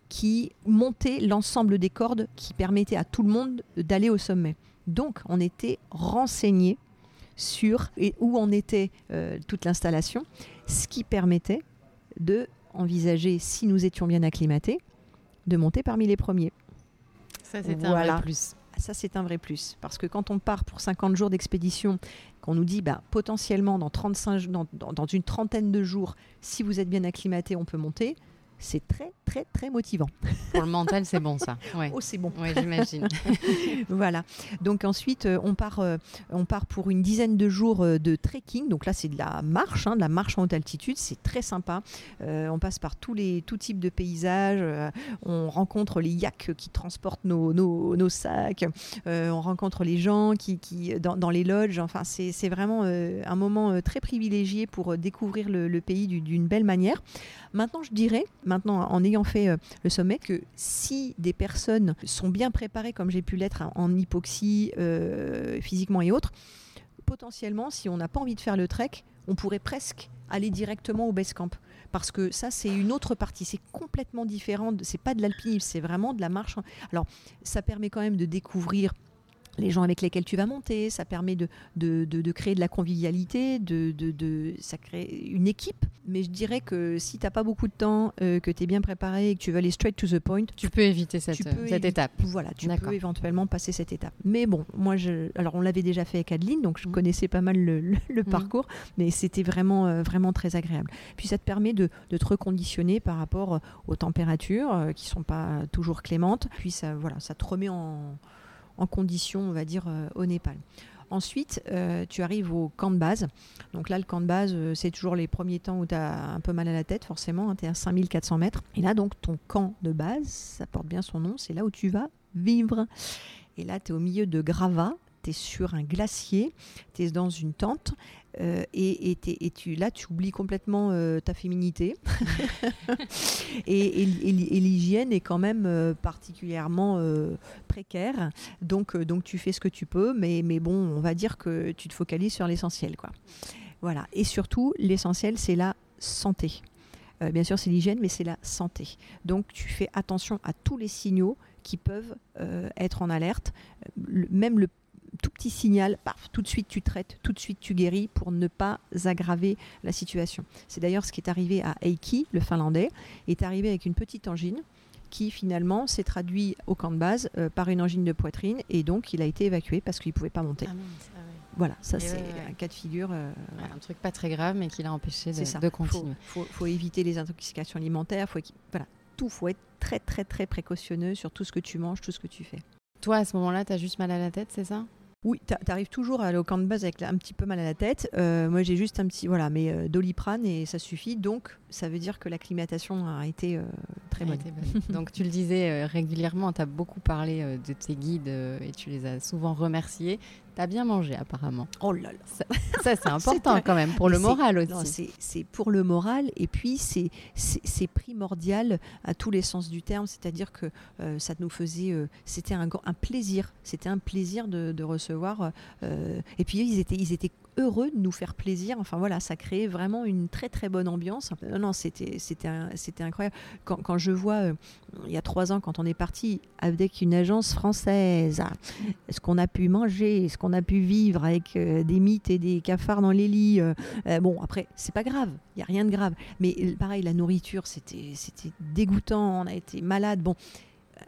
Speaker 2: qui montait l'ensemble des cordes qui permettaient à tout le monde d'aller au sommet. Donc on était renseigné sur et où en était euh, toute l'installation, ce qui permettait de envisager, si nous étions bien acclimatés, de monter parmi les premiers.
Speaker 1: Ça, c'est un vrai plus.
Speaker 2: Ça, c'est un vrai plus. Parce que quand on part pour 50 jours d'expédition qu'on nous dit bah, potentiellement dans, 35, dans, dans, une trentaine de jours, si vous êtes bien acclimaté, on peut monter, c'est très très très motivant.
Speaker 1: Pour le mental, c'est bon ça.
Speaker 2: Oh, c'est bon.
Speaker 1: Oui, j'imagine.
Speaker 2: voilà. Donc ensuite, euh, on part, euh, on part pour une dizaine de jours euh, de trekking. Donc là, c'est de la marche, hein, de la marche en haute altitude. C'est très sympa. on passe par tous les tout types de paysages. on rencontre les yaks qui transportent nos, nos, nos sacs. on rencontre les gens qui, qui dans, dans les lodges. Enfin, c'est vraiment un moment très privilégié pour découvrir le, le pays d'une belle manière. Maintenant, je dirais, maintenant en ayant fait euh, le sommet, que si des personnes sont bien préparées, comme j'ai pu l'être en hypoxie, euh, physiquement et autres, potentiellement, si on n'a pas envie de faire le trek, on pourrait presque aller directement au base camp. Parce que ça, c'est une autre partie. C'est complètement différent. C'est pas de l'alpinisme, c'est vraiment de la marche. Alors, ça permet quand même de découvrir les gens avec lesquels tu vas monter, ça permet de, de, de, créer de la convivialité, de, de, ça crée une équipe. Mais je dirais que si tu n'as pas beaucoup de temps, euh, que tu es bien préparé et que tu veux aller straight to the point,
Speaker 1: tu peux éviter cette, cette étape.
Speaker 2: Voilà, tu peux éventuellement passer cette étape. Mais bon, moi, je, alors on l'avait déjà fait avec Adeline, donc je mmh. connaissais pas mal le, le, mmh. parcours, mais c'était vraiment, euh, vraiment très agréable. Puis ça te permet de, te reconditionner par rapport aux températures euh, qui sont pas toujours clémentes. Puis ça, voilà, ça te remet en en condition, on va dire, euh, au Népal. Ensuite, euh, tu arrives au camp de base. Donc là, le camp de base, euh, c'est toujours les premiers temps où tu as un peu mal à la tête, forcément. Hein, tu es à 5400 mètres. Et là, donc, ton camp de base, ça porte bien son nom, c'est là où tu vas vivre. Et là, tu es au milieu de gravats, tu es sur un glacier, tu es dans une tente. Euh, et, et, tu, là, tu oublies complètement euh, ta féminité. et, l'hygiène est quand même euh, particulièrement précaire. Donc, donc, tu fais ce que tu peux, mais, mais bon, on va dire que tu te focalises sur l'essentiel. quoi. Voilà. Et surtout, l'essentiel, c'est la santé. bien sûr, c'est l'hygiène, mais c'est la santé. Donc, tu fais attention à tous les signaux qui peuvent être en alerte. même le tout petit signal, paf, tout de suite tu traites, tout de suite tu guéris pour ne pas aggraver la situation. C'est d'ailleurs ce qui est arrivé à Eiki, le Finlandais, est arrivé avec une petite angine qui finalement s'est traduit au camp de base euh, par une angine de poitrine et donc il a été évacué parce qu'il ne pouvait pas monter. Ah ah voilà, ça c'est un cas de figure. Euh,
Speaker 1: un truc pas très grave mais qui l'a empêché de, de continuer.
Speaker 2: Il faut, éviter les intoxications alimentaires, faut, voilà, tout, faut être très très très précautionneux sur tout ce que tu manges, tout ce que tu fais.
Speaker 1: Toi à ce moment-là, tu as juste mal à la tête, c'est ça?
Speaker 2: Oui, tu arrives toujours à aller au camp de base avec un petit peu mal à la tête. Euh, moi, j'ai juste un petit, voilà, mais euh, doliprane et ça suffit. Donc, ça veut dire que l'acclimatation a été euh, très bonne.
Speaker 1: Donc, tu le disais régulièrement, tu as beaucoup parlé de tes guides et tu les as souvent remerciés. T'as bien mangé apparemment.
Speaker 2: Oh là là.
Speaker 1: Ça, c'est important quand même pour le moral aussi.
Speaker 2: C'est pour le moral et puis c'est primordial à tous les sens du terme. C'est-à-dire que euh, ça nous faisait, euh, c'était un, un, plaisir. C'était un plaisir de, recevoir. Euh, et puis ils étaient, ils étaient heureux de nous faire plaisir. Enfin voilà, ça créait vraiment une très très bonne ambiance. Non, non, c'était c'était incroyable. Quand, quand, je vois, euh, il y a trois ans, quand on est parti avec une agence française, est-ce qu'on a pu manger, est-ce qu'on a pu vivre avec euh, des mythes et des cafards dans les lits Bon, après, c'est pas grave, il y a rien de grave. Mais pareil, la nourriture, c'était dégoûtant. On a été malade. Bon,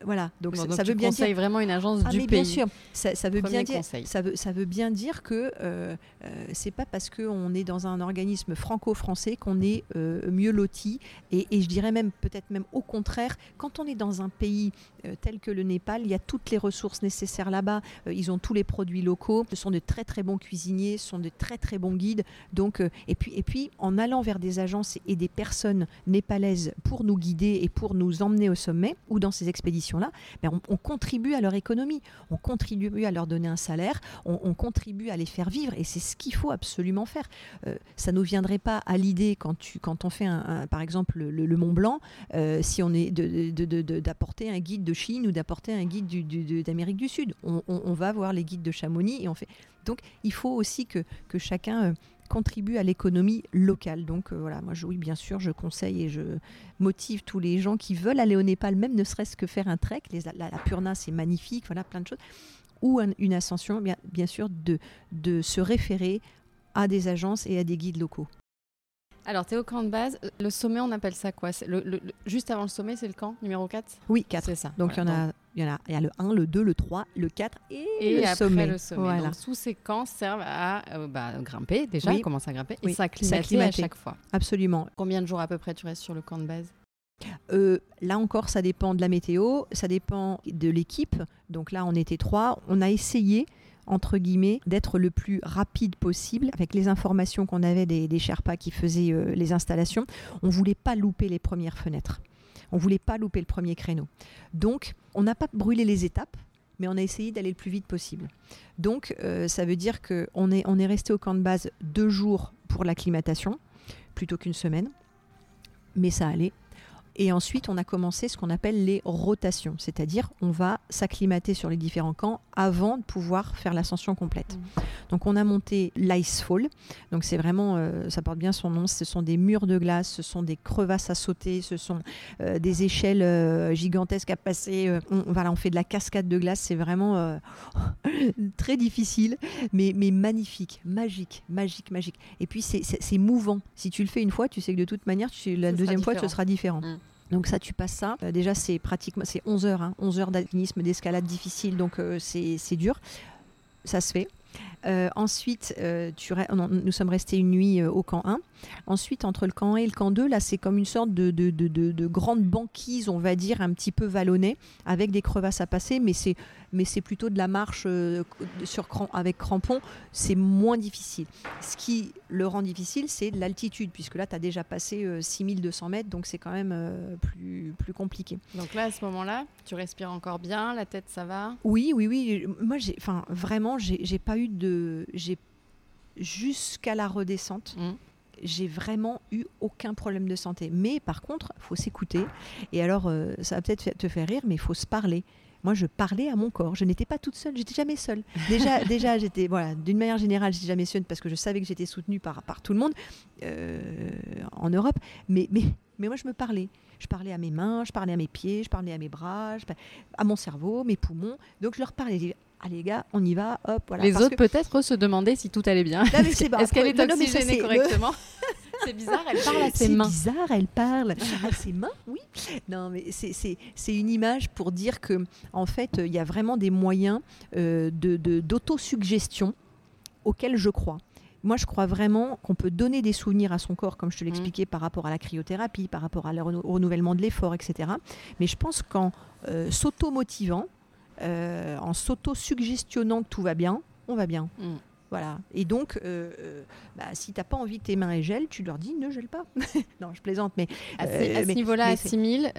Speaker 2: voilà,
Speaker 1: donc, ça, veut bien dire
Speaker 2: vraiment
Speaker 1: une agence ah, du pays.
Speaker 2: Bien sûr, ça, veut bien dire, ça veut, ça veut bien dire que euh, euh, c'est pas parce qu'on est dans un organisme franco-français qu'on est euh, mieux loti. Et, je dirais même peut-être même au contraire, quand on est dans un pays tel que le Népal, il y a toutes les ressources nécessaires là-bas. ils ont tous les produits locaux. Ce sont de très très bons cuisiniers, ce sont de très très bons guides. Donc et puis et puis en allant vers des agences et des personnes népalaises pour nous guider et pour nous emmener au sommet ou dans ces expéditions là on, contribue à leur économie, on contribue à leur donner un salaire, on, contribue à les faire vivre, et c'est ce qu'il faut absolument faire. Euh, ça ne nous viendrait pas à l'idée quand, quand on fait, par exemple, le, Mont Blanc, euh, si on est d'apporter un guide de Chine ou d'apporter un guide d'Amérique du, Sud. On, va voir les guides de Chamonix et on fait. Donc, il faut aussi que, que chacun euh, contribue à l'économie locale. Donc euh, voilà, moi je, oui bien sûr, je conseille et je motive tous les gens qui veulent aller au Népal, même ne serait-ce que faire un trek. Les, la, Purna c'est magnifique, voilà plein de choses. Ou une ascension, bien, bien sûr, de, de se référer à des agences et à des guides locaux.
Speaker 1: Alors, tu es au camp de base. Le sommet, on appelle ça quoi? Le, Juste avant le sommet, c'est le camp numéro 4
Speaker 2: Oui, 4. C'est ça. Donc, il y en a il y, en a, il y a le 1, le 2, le 3, le 4 et, le, sommet.
Speaker 1: le sommet. Donc, tous ces camps servent à euh, bah, grimper déjà, commencer à grimper et s'acclimater à chaque fois.
Speaker 2: Absolument.
Speaker 1: Combien de jours à peu près tu restes sur le camp de base?
Speaker 2: Euh, là encore, ça dépend de la météo, ça dépend de l'équipe. Donc là, on était trois. On a essayé entre guillemets, d'être le plus rapide possible avec les informations qu'on avait des, des Sherpas qui faisaient euh, les installations. On ne voulait pas louper les premières fenêtres. On ne voulait pas louper le premier créneau. Donc, on n'a pas brûlé les étapes, mais on a essayé d'aller le plus vite possible. Donc, euh, ça veut dire qu'on on est resté au camp de base deux jours pour l'acclimatation, plutôt qu'une semaine. Mais ça allait. Et ensuite, on a commencé ce qu'on appelle les rotations, c'est-à-dire on va s'acclimater sur les différents camps avant de pouvoir faire l'ascension complète. Mmh. Donc on a monté l'Icefall, donc c'est vraiment, euh, ça porte bien son nom, ce sont des murs de glace, ce sont des crevasses à sauter, ce sont euh, des échelles euh, gigantesques à passer. On, voilà, on fait de la cascade de glace, c'est vraiment très difficile, mais, mais magnifique, magique, magique, magique. Et puis c'est mouvant. Si tu le fais une fois, tu sais que de toute manière, tu, la deuxième fois, ce sera différent. Mmh. Donc ça, tu passes ça. Euh, déjà, c'est pratiquement c'est 11 heures, 11 hein. heures d'alpinisme, d'escalade difficile, donc euh, c'est dur. Ça se fait. Euh, ensuite, tu, nous sommes restés une nuit au camp 1. Ensuite, entre le camp 1 et le camp 2, là, c'est comme une sorte de, de, de, de, grande banquise, on va dire, un petit peu vallonnée, avec des crevasses à passer, mais c'est mais c'est plutôt de la marche euh, avec crampons, c'est moins difficile. Ce qui le rend difficile, c'est l'altitude, puisque là, tu as déjà passé 6200 euh, mètres, donc c'est quand même euh, plus, plus compliqué.
Speaker 1: Donc là, à ce moment-là, tu respires encore bien, la tête, ça va?
Speaker 2: Oui, oui, oui. Moi, j'ai, enfin, vraiment, j'ai pas eu de... Jusqu'à la redescente, mmh. j'ai vraiment eu aucun problème de santé. Mais par contre, il faut s'écouter. Et alors, ça va peut-être te faire rire, mais il faut se parler moi, je parlais à mon corps. Je n'étais pas toute seule. J'étais jamais seule. Déjà, déjà, j'étais, voilà, d'une manière générale, j'étais jamais seule parce que je savais que j'étais soutenue par, par tout le monde euh, en Europe. Mais, mais, mais moi, je me parlais. Je parlais à mes mains, je parlais à mes pieds, je parlais à mes bras, à mon cerveau, mes poumons. Donc, je leur parlais. Allez les gars, on y va, hop, voilà.
Speaker 1: Les autres peut-être se demandaient si tout allait bien. Est-ce qu'elle est, oxygénée correctement C'est bizarre, elle parle à ses mains.
Speaker 2: C'est bizarre, elle parle à ses mains, oui. Non, mais c'est une image pour dire que, en fait, il y a vraiment des moyens euh, d'autosuggestion de, auxquels je crois. Moi, je crois vraiment qu'on peut donner des souvenirs à son corps, comme je te l'expliquais, par rapport à la cryothérapie, par rapport à au renouvellement de l'effort, etc. Mais je pense qu'en euh, s'auto-motivant, euh, en s'auto-suggestionnant que tout va bien, on va bien. Mm. Voilà. Et donc, euh, euh, bah, si tu n'as pas envie que tes mains aient gèlent, tu leur dis ne gèle pas. non, je plaisante, mais.
Speaker 1: À, ce niveau-là, à 6000,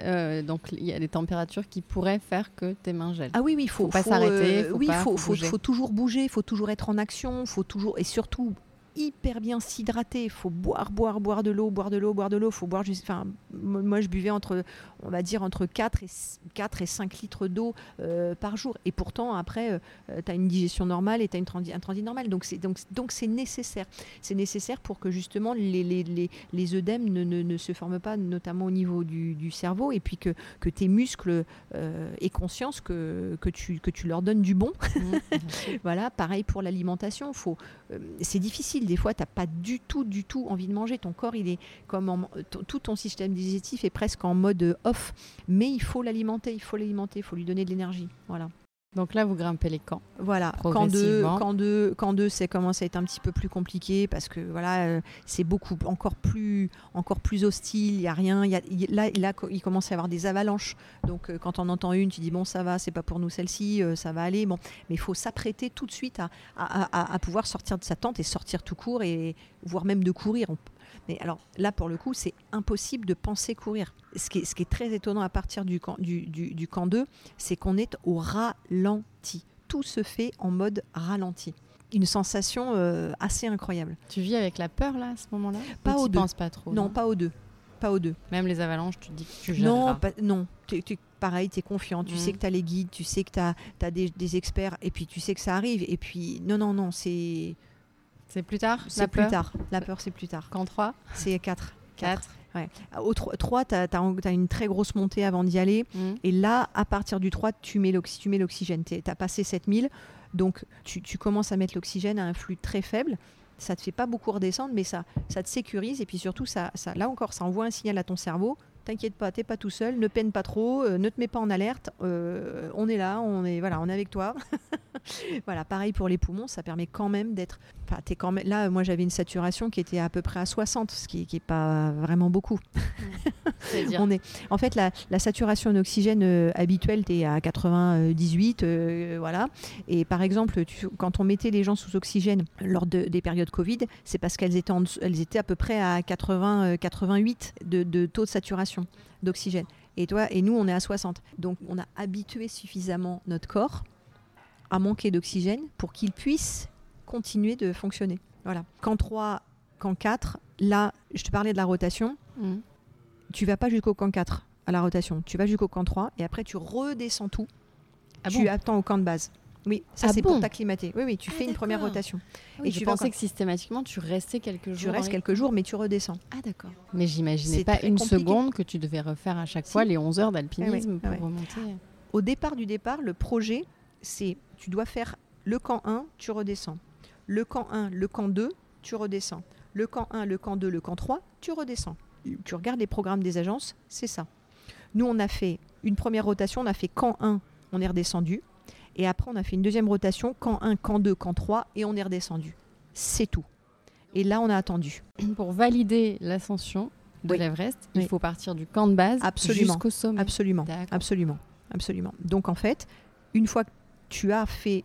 Speaker 1: donc il y a des températures qui pourraient faire que tes mains gèlent.
Speaker 2: Ah oui, oui, il faut,
Speaker 1: faut pas s'arrêter.
Speaker 2: oui, il faut, faut, toujours bouger, il faut toujours être en action, faut toujours. Et surtout, hyper bien s'hydrater. Il faut boire, boire, boire de l'eau, boire de l'eau, boire de l'eau. faut boire juste. Enfin, moi, je buvais entre, on va dire, entre 4 et, 4 et 5 litres d'eau euh, par jour. Et pourtant, après, euh, tu as une digestion normale et tu as une un transit normal. Donc, c'est donc, donc nécessaire. C'est nécessaire pour que justement les, les, les, les œdèmes ne, ne, ne, se forment pas, notamment au niveau du, du cerveau, et puis que, que tes muscles euh, aient conscience que, que, tu, que tu leur donnes du bon. Mmh, voilà, pareil pour l'alimentation. Faut, c'est difficile des fois, tu n'as pas du tout, du tout envie de manger. Ton corps, il est comme tout ton système digestif est presque en mode off, mais il faut l'alimenter, il faut l'alimenter, il faut lui donner de l'énergie. Voilà.
Speaker 1: Donc là, vous grimpez les camps.
Speaker 2: Voilà, camp 2, camp 2, camp 2, c'est commence à être un petit peu plus compliqué parce que voilà, euh, c'est beaucoup encore plus, encore plus hostile. Il y a rien. Y a, là, là, il commence à y avoir des avalanches. Donc euh, quand on entend une, tu dis bon, ça va, c'est pas pour nous celle-ci, euh, ça va aller. Bon, mais il faut s'apprêter tout de suite à, à, à, à, pouvoir sortir de sa tente et sortir tout court et voire même de courir. On, mais alors là, pour le coup, c'est impossible de penser courir. Ce qui est, ce qui est très étonnant à partir du camp, du, du, du camp 2, c'est qu'on est au ralenti. Tout se fait en mode ralenti une sensation euh, assez incroyable.
Speaker 1: Tu vis avec la peur là à ce moment-là?
Speaker 2: Pas au
Speaker 1: 2. penses pas trop.
Speaker 2: Non, non, pas au 2. Pas au 2.
Speaker 1: Même les avalanches, tu te dis que tu
Speaker 2: gères Non, pas, non. Tu, tu, pareil, tu es confiant, tu
Speaker 1: Mm.
Speaker 2: sais que tu as les guides, tu sais que tu as, des, des experts et puis tu sais que ça arrive. Et puis, non, non, non, c'est.
Speaker 1: C'est plus tard
Speaker 2: C'est plus tard. La peur, c'est plus tard.
Speaker 1: Camp 3
Speaker 2: C'est 4.
Speaker 1: 4.
Speaker 2: Ouais. Au 3, tu as, as, une très grosse montée avant d'y aller.
Speaker 1: Mm.
Speaker 2: Et là, à partir du 3, tu mets l'oxygène. Tu as passé 7000. Donc, tu, tu commences à mettre l'oxygène à un flux très faible. Ça te fait pas beaucoup redescendre, mais ça, ça te sécurise. Et puis surtout, ça, ça, là encore, ça envoie un signal à ton cerveau. T'inquiète pas, t'es pas tout seul, ne peine pas trop, euh, ne te mets pas en alerte. Euh, on est là, on est voilà, on est avec toi. voilà, pareil pour les poumons, ça permet quand même d'être. Enfin, t'es quand même là. Moi, j'avais une saturation qui était à peu près à 60, ce qui, qui est pas vraiment beaucoup. on est. En fait, la, la saturation en oxygène euh, habituelle, t'es à 98, euh, voilà. Et par exemple, tu, quand on mettait les gens sous oxygène lors de, des périodes Covid, c'est parce qu'elles étaient, en, elles étaient à peu près à 80, 88 de, de taux de saturation d'oxygène. Et toi, et nous, on est à 60. Donc, on a habitué suffisamment notre corps à manquer d'oxygène pour qu'il puisse continuer de fonctionner. Voilà. Camp 3, camp 4, là, je te parlais de la rotation.
Speaker 1: Mm.
Speaker 2: Tu vas pas jusqu'au camp 4 à la rotation. Tu vas jusqu'au camp 3 et après, tu redescends tout.
Speaker 1: Ah
Speaker 2: tu
Speaker 1: bon?
Speaker 2: attends au camp de base. Oui, ça
Speaker 1: Ah
Speaker 2: c'est
Speaker 1: bon
Speaker 2: pour t'acclimater. Oui, oui, tu
Speaker 1: Ah,
Speaker 2: fais une première
Speaker 1: d'accord.
Speaker 2: rotation.
Speaker 1: Oui,
Speaker 2: Et
Speaker 1: je
Speaker 2: tu
Speaker 1: pensais
Speaker 2: encore-
Speaker 1: que systématiquement tu restais quelques jours.
Speaker 2: Tu restes quelques jours, mais tu redescends.
Speaker 1: Ah d'accord. Mais j'imaginais
Speaker 2: C'est
Speaker 1: pas une
Speaker 2: compliqué.
Speaker 1: seconde que tu devais refaire à chaque
Speaker 2: Si.
Speaker 1: fois les 11 heures d'alpinisme
Speaker 2: Ah ouais,
Speaker 1: pour remonter.
Speaker 2: Au départ du départ, le projet, c'est tu dois faire le camp 1, tu redescends. Le camp 1, le camp 2, tu redescends. Le camp 1, le camp 2, le camp 3, tu redescends. Tu regardes les programmes des agences, c'est ça. Nous, on a fait une première rotation, on a fait camp 1, on est redescendu. Et après, on a fait une deuxième rotation, camp 1, camp 2, camp 3, et on est redescendu. C'est tout. Et là, on a attendu.
Speaker 1: Pour valider l'ascension de
Speaker 2: Oui.
Speaker 1: l'Everest,
Speaker 2: Oui.
Speaker 1: il faut partir du camp de base jusqu'au sommet.
Speaker 2: Absolument. Absolument. Absolument. Donc, en fait, une fois que tu as fait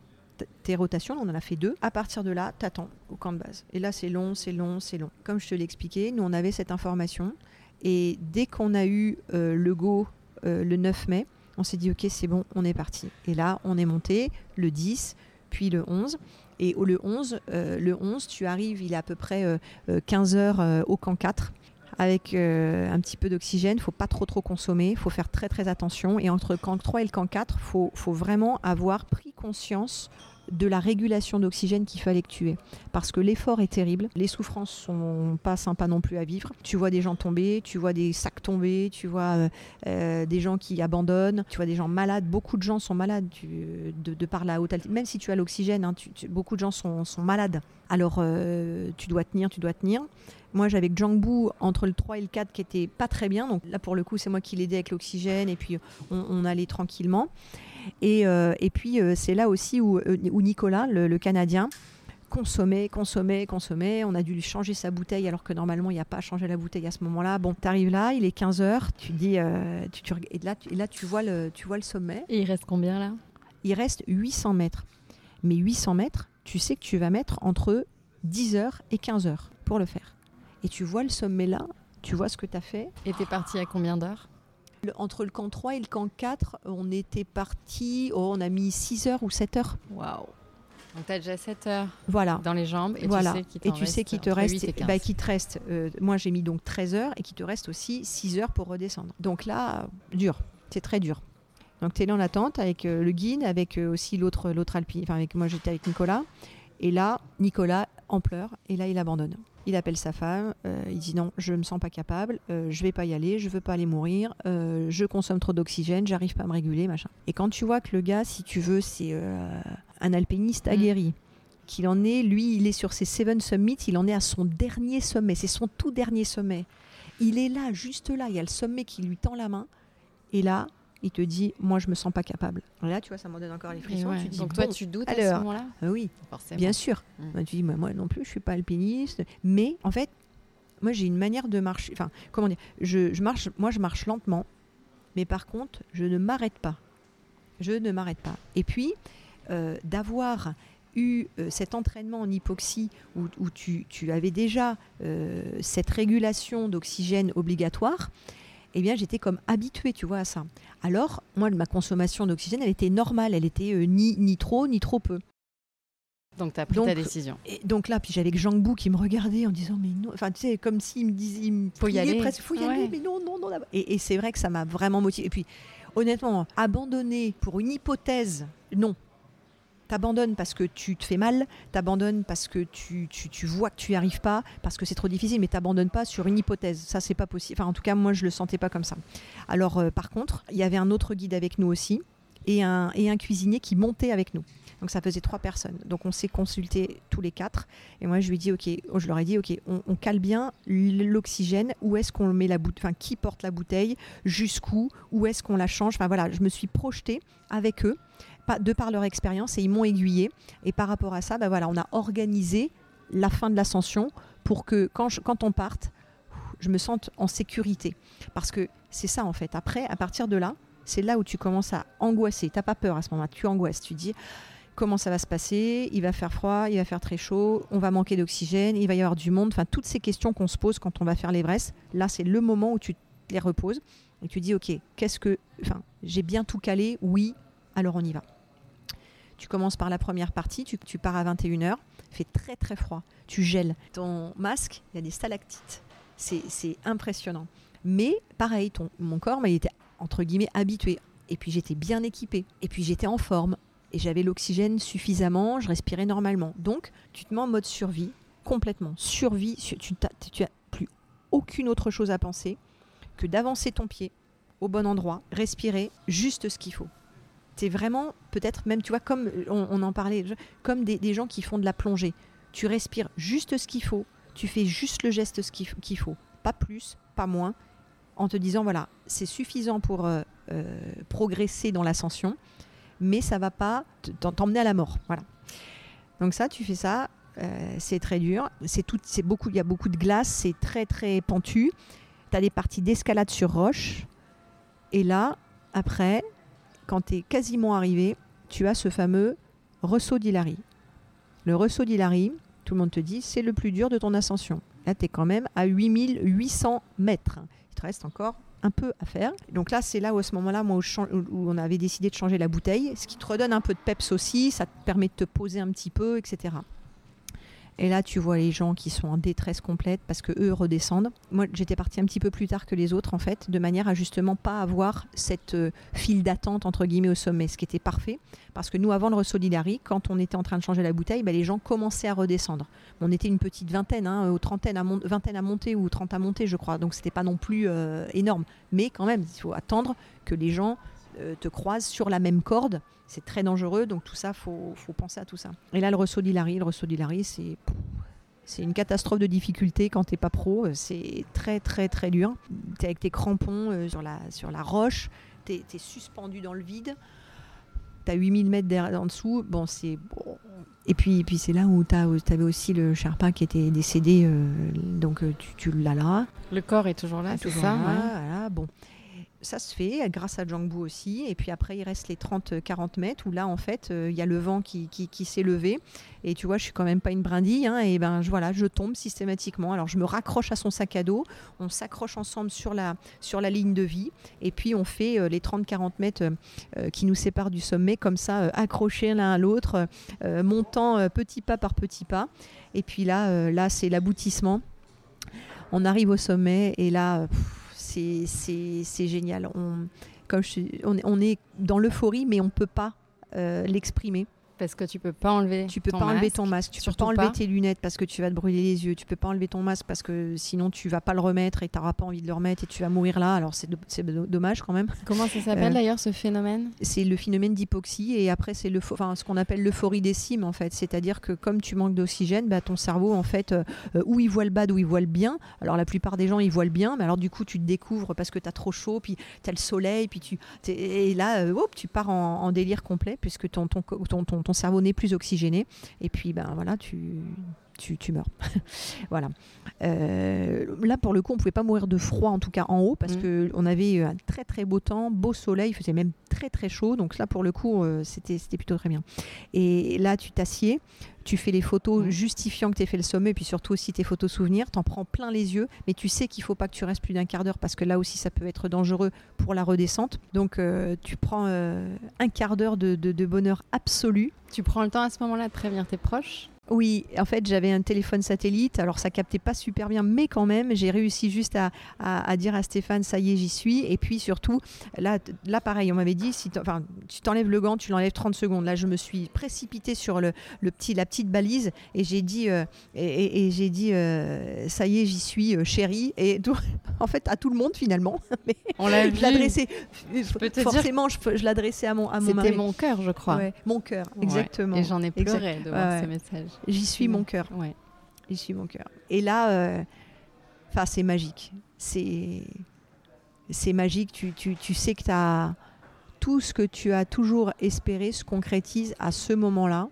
Speaker 2: tes rotations, on en a fait deux, à partir de là, tu attends au camp de base. Et là, c'est long, c'est long, c'est long. Comme je te l'ai expliqué, nous, on avait cette information. Et dès qu'on a eu euh, le go euh, le 9 mai, on s'est dit, OK, c'est bon, on est parti. Et là, on est monté le 10, puis le 11. Et le 11, euh, le 11, tu arrives, il est à peu près euh, euh, 15 heures euh, au camp 4 avec euh, un petit peu d'oxygène, faut pas trop trop consommer, faut faire très très attention. Et entre camp 3 et le camp 4, faut, faut vraiment avoir pris conscience de la régulation d'oxygène qu'il fallait que tu aies. Parce que l'effort est terrible, les souffrances sont pas sympas non plus à vivre. Tu vois des gens tomber, tu vois des sacs tomber, tu vois euh, euh, des gens qui abandonnent, tu vois des gens malades, beaucoup de gens sont malades de, par la haute altitude. Même si tu as l'oxygène, hein, beaucoup de gens sont, malades. Alors euh, tu dois tenir, tu dois tenir. Moi, j'avais Jangbu entre le 3 et le 4 qui était pas très bien. Donc là, pour le coup, c'est moi qui l'aidais avec l'oxygène et puis on allait tranquillement. Et, euh, et puis, euh, c'est là aussi où, euh, où Nicolas, le, le Canadien, consommait, consommait, consommait. On a dû lui changer sa bouteille alors que normalement, il n'y a pas à changer la bouteille à ce moment-là. Bon, tu arrives là, il est 15 heures. Tu te dis, euh, tu, tu et là, tu, et là tu, vois le, tu vois le sommet.
Speaker 1: Et il reste combien là?
Speaker 2: Il reste 800 mètres. Mais 800 mètres, tu sais que tu vas mettre entre 10 heures et 15 heures pour le faire. Et tu vois le sommet là, tu vois ce que tu as fait.
Speaker 1: Et t'es parti à combien d'heures?
Speaker 2: Entre le camp 3 et le camp 4, on était parti, oh, on a mis 6 heures ou 7 heures.
Speaker 1: Waouh Donc tu as déjà 7 heures
Speaker 2: Voilà.
Speaker 1: dans les jambes et
Speaker 2: voilà.
Speaker 1: tu sais qu'il
Speaker 2: et tu sais qu'il te reste,
Speaker 1: 8 et 15.
Speaker 2: bah, te reste euh, moi j'ai mis donc 13 heures et qu'il te reste aussi 6 heures pour redescendre. Donc là, dur, c'est très dur. Donc tu es là en attente avec euh, le guide, avec euh, aussi l'autre l'autre alpine, enfin avec moi j'étais avec Nicolas. Et là, Nicolas en pleure et là il abandonne. Il appelle sa femme, euh, il dit non, je me sens pas capable, euh, je vais pas y aller, je veux pas aller mourir, euh, je consomme trop d'oxygène, j'arrive pas à me réguler, machin. Et quand tu vois que le gars, si tu veux, c'est euh, un alpiniste
Speaker 1: Mm.
Speaker 2: aguerri, qu'il en est, lui, il est sur ses Seven Summits, il en est à son dernier sommet, c'est son tout dernier sommet. Il est là, juste là, il y a le sommet qui lui tend la main, et là, il te dit, moi, je me sens pas capable. Là, tu vois, ça m'en donne encore les frissons.
Speaker 1: ouais.
Speaker 2: Tu dis,
Speaker 1: Donc toi, tu doutes
Speaker 2: alors,
Speaker 1: à ce moment-là?
Speaker 2: ah oui,
Speaker 1: Forcément.
Speaker 2: bien sûr.
Speaker 1: Mm.
Speaker 2: Bah, tu dis, moi, moi non plus, je suis pas alpiniste. Mais en fait, moi, j'ai une manière de marcher. Enfin, comment dire je, je marche, Moi, je marche lentement. Mais par contre, je ne m'arrête pas. Je ne m'arrête pas. Et puis, euh, d'avoir eu euh, cet entraînement en hypoxie où, où tu, tu avais déjà euh, cette régulation d'oxygène obligatoire, eh bien, j'étais comme habituée, tu vois, à ça. Alors, moi, ma consommation d'oxygène, elle était normale. Elle était euh, ni, ni trop, ni trop peu.
Speaker 1: Donc tu as pris
Speaker 2: Donc,
Speaker 1: ta décision.
Speaker 2: Et donc là, puis j'avais que Jean Bou qui me regardait en disant mais non, enfin tu sais comme s'il me disait, il me
Speaker 1: Faut y aller.
Speaker 2: presque, faut y
Speaker 1: Ouais.
Speaker 2: aller, mais non, non, non. Et, et c'est vrai que ça m'a vraiment motivé. Et puis honnêtement, abandonner pour une hypothèse, non. T'abandonnes parce que tu te fais mal, t'abandonnes parce que tu, tu, tu vois que tu n'y arrives pas, parce que c'est trop difficile, mais t'abandonnes pas sur une hypothèse. Ça, c'est pas possible. Enfin, en tout cas, moi, je le sentais pas comme ça. Alors, euh, par contre, il y avait un autre guide avec nous aussi et un, et un cuisinier qui montait avec nous. Donc ça faisait trois personnes. Donc on s'est consultés tous les quatre. Et moi je lui ai dit, ok, je leur ai dit, ok, on, cale bien l'oxygène. Où est-ce qu'on met la bouteille? Enfin, qui porte la bouteille? Jusqu'où? Où est-ce qu'on la change Enfin voilà, je me suis projetée avec eux, de par leur expérience, et ils m'ont aiguillé. Et par rapport à ça, bah voilà, on a organisé la fin de l'ascension pour que quand on parte, je me sente en sécurité. Parce que c'est ça en fait. Après, à partir de là, c'est là où tu commences à angoisser. T'as pas peur à ce moment-là, tu angoisses. Tu dis comment ça va se passer, il va faire froid, il va faire très chaud, on va manquer d'oxygène, il va y avoir du monde. Enfin, toutes ces questions qu'on se pose quand on va faire l'Everest, là, c'est le moment où tu les reposes et tu dis, ok, qu'est-ce que, enfin, j'ai bien tout calé, oui, alors on y va. Tu commences par la première partie, tu, tu pars à 21h, il fait très très froid, tu gèles. Ton masque, il y a des stalactites. C'est impressionnant. Mais pareil, ton, mon corps, bah, il était entre guillemets habitué. Et puis j'étais bien équipée. Et puis j'étais en forme. Et j'avais l'oxygène suffisamment, je respirais normalement. Donc tu te mets en mode survie, complètement. Survie, su- tu n'as plus aucune autre chose à penser que d'avancer ton pied au bon endroit, respirer juste ce qu'il faut. C'est vraiment peut-être même, tu vois, comme on, on en parlait, comme des, gens qui font de la plongée. Tu respires juste ce qu'il faut, tu fais juste le geste ce qu'il faut, pas plus, pas moins, en te disant voilà, c'est suffisant pour euh, euh, progresser dans l'ascension, mais ça va pas t'emmener à la mort. Voilà. Donc ça, tu fais ça, euh, c'est très dur, c'est beaucoup, il y a beaucoup de glace, c'est très très pentu. Tu as des parties d'escalade sur roche, et là, après, quand tu es quasiment arrivé, tu as ce fameux ressaut d'Hilary. Le ressaut d'Hilary, tout le monde te dit, c'est le plus dur de ton ascension. Là, tu es quand même à 8800 mètres. Il te reste encore un peu à faire. Donc là, c'est là où à ce moment-là, moi, où, on avait décidé de changer la bouteille, ce qui te redonne un peu de peps aussi, ça te permet de te poser un petit peu, etc. Et là, tu vois les gens qui sont en détresse complète parce que eux redescendent. Moi, j'étais partie un petit peu plus tard que les autres, en fait, de manière à justement pas avoir cette euh, file d'attente entre guillemets au sommet, ce qui était parfait. Parce que nous, avant le d'Hilary, quand on était en train de changer la bouteille, bah, les gens commençaient à redescendre. On était une petite vingtaine, hein, aux trentaine à vingtaine à monter ou 30 à monter, je crois. Donc c'était pas non plus euh, énorme. Mais quand même, il faut attendre que les gens euh, te croisent sur la même corde. C'est très dangereux, donc tout ça, faut, faut penser à tout ça. Et là, le ressaut d'Hilary, le ressaut d'Hilary, c'est c'est une catastrophe de difficulté quand t'es pas pro. euh, C'est très très très dur. T'es avec tes crampons euh, sur, la, sur la roche, t'es es suspendu dans le vide. T'as 8000 mètres en dessous. Bon, c'est bon. Et puis, et puis c'est là où t'as- t'avais aussi le Sherpa qui était décédé. euh, donc tu, tu l'as là.
Speaker 1: Le corps est toujours là, c'est
Speaker 2: Toujours
Speaker 1: ça
Speaker 2: là,
Speaker 1: ouais.
Speaker 2: voilà, bon. Ça se fait grâce à Jangbu aussi. Et puis après, il reste les 30-40 mètres où là, en fait, euh, il y a le vent qui, qui, s'est levé. Et tu vois, je suis quand même pas une brindille. Hein, et ben voilà, je tombe systématiquement. Alors je me raccroche à son sac à dos. On s'accroche ensemble sur la, sur la ligne de vie. Et puis on fait euh, les 30-40 mètres euh, qui nous séparent du sommet, comme ça, accrochés l'un à l'autre, montant petit pas par petit pas. Et puis là, là c'est l'aboutissement. On arrive au sommet et là c'est génial. On, est dans l'euphorie, mais on ne peut pas euh, l'exprimer.
Speaker 1: Parce que tu peux pas enlever.
Speaker 2: Tu peux
Speaker 1: ton
Speaker 2: pas
Speaker 1: masque,
Speaker 2: enlever ton masque. Tu peux pas enlever tes lunettes parce que tu vas te brûler les yeux. Tu peux pas enlever ton masque parce que sinon tu vas pas le remettre et tu n'auras pas envie de le remettre et tu vas mourir là. Alors c'est dommage quand même.
Speaker 1: Comment ça s'appelle euh, d'ailleurs ce phénomène?
Speaker 2: C'est le phénomène d'hypoxie et après c'est le, enfin, ce qu'on appelle l'euphorie des cimes en fait. C'est-à-dire que comme tu manques d'oxygène, bah, ton cerveau en fait, euh, où il voit le bad, où il voit le bien. Alors la plupart des gens ils voient le bien, mais alors du coup tu te découvres parce que tu as trop chaud, puis tu as le soleil, puis tu et là euh, tu pars en, en, délire complet puisque ton, ton, ton, ton, ton cerveau n'est plus oxygéné et puis, ben voilà, tu, tu, meurs. voilà. Euh, là, pour le coup, on pouvait pas mourir de froid, en tout cas en haut, parce mm. que qu'on avait un très très beau temps, beau soleil, il faisait même très très chaud. Donc là, pour le coup, euh, c'était plutôt très bien. Et là, tu t'assieds, tu fais les photos mm. justifiant que tu as fait le sommet, puis surtout aussi tes photos souvenirs, tu en prends plein les yeux, mais tu sais qu'il faut pas que tu restes plus d'un quart d'heure, parce que là aussi, ça peut être dangereux pour la redescente. Donc, euh, tu prends un quart d'heure de, de bonheur absolu.
Speaker 1: Tu prends le temps à ce moment-là de prévenir tes proches
Speaker 2: oui, en fait, j'avais un téléphone satellite, alors ça captait pas super bien, mais quand même, j'ai réussi juste à, dire à Stéphane, ça y est, j'y suis. Et puis surtout, là, là pareil, on m'avait dit, si enfin, tu t'enlèves le gant, tu l'enlèves 30 secondes. Là, je me suis précipitée sur le, petit, la petite balise et j'ai dit, euh, et, j'ai dit, euh, ça y est, j'y suis, euh, chérie. Et en fait, à tout le monde finalement.
Speaker 1: mais on l'a
Speaker 2: Je l'adressais, forcément, je, je l'adressais à mon, à mon
Speaker 1: C'était mon cœur, je crois.
Speaker 2: mon cœur, exactement.
Speaker 1: Et j'en ai pleuré de voir ces messages.
Speaker 2: J'y suis mon cœur.
Speaker 1: Ouais.
Speaker 2: J'y suis mon cœur. Et là, euh, c'est magique. C'est c'est magique. Tu, tu, tu, sais que as tout ce que tu as toujours espéré se concrétise à ce moment-là.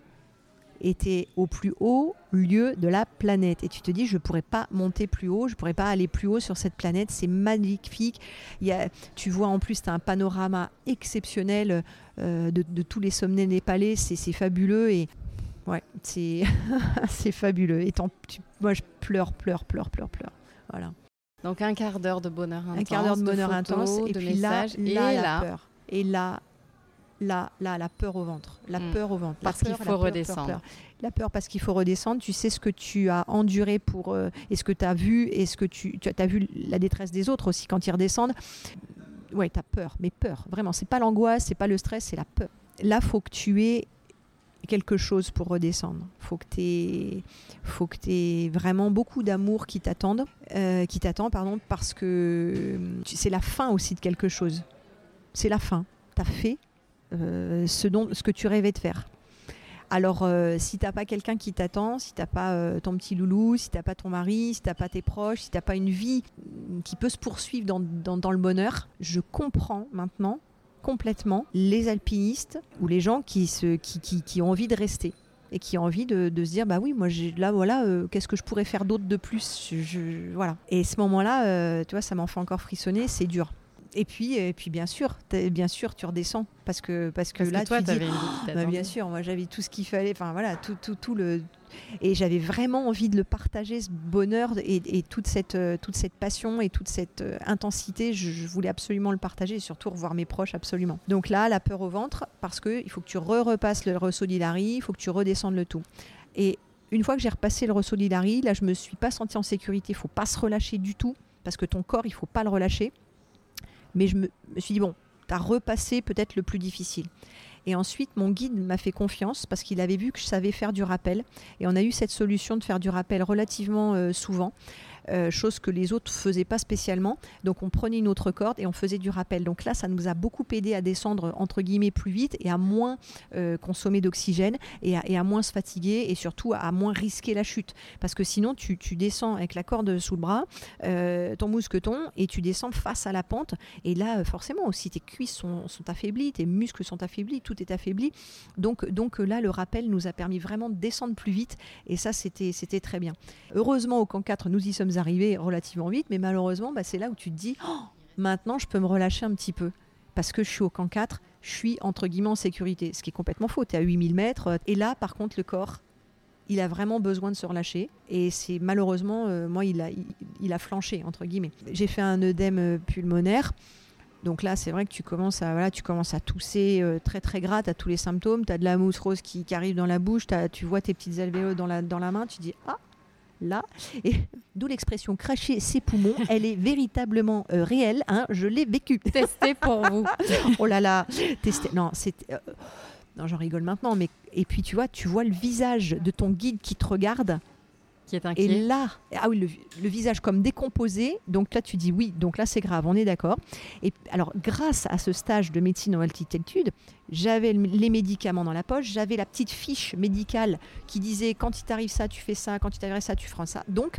Speaker 2: Et tu es au plus haut lieu de la planète. Et tu te dis, je ne pourrais pas monter plus haut, je ne pourrais pas aller plus haut sur cette planète. C'est magnifique. Il y a, tu vois en plus, tu as un panorama exceptionnel euh, de, de, tous les sommets népalais. C'est fabuleux. Et Ouais, c'est c'est fabuleux. Et moi, je pleure, pleure, pleure, pleure, pleure. Voilà.
Speaker 1: Donc un quart d'heure de bonheur intense.
Speaker 2: Un quart d'heure de bonheur intense. Et puis là,
Speaker 1: et
Speaker 2: la peur. Et là, là, là, la peur au ventre. La hmm. peur au ventre.
Speaker 1: Parce qu'il faut redescendre.
Speaker 2: La peur parce qu'il faut redescendre. Tu sais ce que tu as enduré pour. Euh, et ce que tu as vu. Et ce que tu, tu as vu la détresse des autres aussi quand ils redescendent. Ouais, tu as peur. Mais peur. Vraiment. C'est pas l'angoisse, c'est pas le stress, c'est la peur. Là, faut que tu aies quelque chose pour redescendre. Faut que tu faut que aies vraiment beaucoup d'amour qui t'attendent, euh, qui t'attend pardon, parce que c'est la fin aussi de quelque chose. C'est la fin. Tu as fait euh, ce dont ce que tu rêvais de faire. Alors, euh, si t'as pas quelqu'un qui t'attend, si t'as pas ton petit loulou, si t'as pas ton mari, si t'as pas tes proches, si t'as pas une vie qui peut se poursuivre dans, dans le bonheur, je comprends maintenant complètement les alpinistes ou les gens qui, se, qui, qui, ont envie de rester et qui ont envie de, de se dire bah oui moi j'ai là voilà euh, qu'est-ce que je pourrais faire d'autre de plus? Je, voilà. Et ce moment là euh, tu vois ça m'en fait encore frissonner c'est dur et puis, et puis bien sûr, bien sûr, tu redescends parce que parce que là,
Speaker 1: toi,
Speaker 2: tu
Speaker 1: dis,
Speaker 2: bah, bien sûr, moi j'avais tout ce qu'il fallait. Enfin voilà, tout, tout, tout le et j'avais vraiment envie de le partager, ce bonheur et, toute cette euh, toute cette passion et toute cette euh, intensité. Je, voulais absolument le partager et surtout revoir mes proches absolument. Donc là, la peur au ventre parce que il faut que tu re repasses le d'Hilary, il faut que tu redescendes le tout. Et une fois que j'ai repassé le d'Hilary, là, je me suis pas sentie en sécurité. Il faut pas se relâcher du tout parce que ton corps, il faut pas le relâcher. Mais je me, suis dit, bon, tu as repassé peut-être le plus difficile. Et ensuite, mon guide m'a fait confiance parce qu'il avait vu que je savais faire du rappel. Et on a eu cette solution de faire du rappel relativement euh, souvent. Euh, chose que les autres faisaient pas spécialement. Donc on prenait une autre corde et on faisait du rappel. Donc là, ça nous a beaucoup aidé à descendre entre guillemets plus vite et à moins euh, consommer d'oxygène et, à, moins se fatiguer et surtout à moins risquer la chute. Parce que sinon, tu, descends avec la corde sous le bras, euh, ton mousqueton et tu descends face à la pente. Et là, forcément aussi, tes cuisses sont, sont affaiblies, tes muscles sont affaiblis, tout est affaibli. Donc, donc là, le rappel nous a permis vraiment de descendre plus vite et ça, c'était très bien. Heureusement, au camp 4, nous y sommes arrivé relativement vite, mais malheureusement, bah, c'est là où tu te dis, oh, maintenant je peux me relâcher un petit peu parce que je suis au camp 4, je suis entre guillemets en sécurité, ce qui est complètement faux. Tu es à 8000 mètres. Et là, par contre, le corps, il a vraiment besoin de se relâcher. Et c'est malheureusement, euh, moi, il a, il, a flanché, entre guillemets. J'ai fait un œdème euh, pulmonaire. Donc là, c'est vrai que tu commences à, voilà, tu commences à tousser euh, très très gras, tu as tous les symptômes, tu as de la mousse rose qui, arrive dans la bouche, tu vois tes petites alvéoles dans la, dans la main, tu dis Ah, là. Et d'où l'expression cracher ses poumons, elle est véritablement euh, réelle. Hein, je l'ai vécue.
Speaker 1: Testée pour vous.
Speaker 2: oh là là, testé. Non, c'est. Euh, non, j'en rigole maintenant, mais et puis tu vois, tu vois le visage de ton guide qui te regarde
Speaker 1: qui est inquiet.
Speaker 2: Et là, ah oui, le, visage comme décomposé. Donc là, tu dis oui. Donc là, c'est grave. On est d'accord. Et alors, grâce à ce stage de médecine en altitude, j'avais les médicaments dans la poche. J'avais la petite fiche médicale qui disait quand il t'arrive ça, tu fais ça. Quand il t'arrive ça, tu feras ça. Donc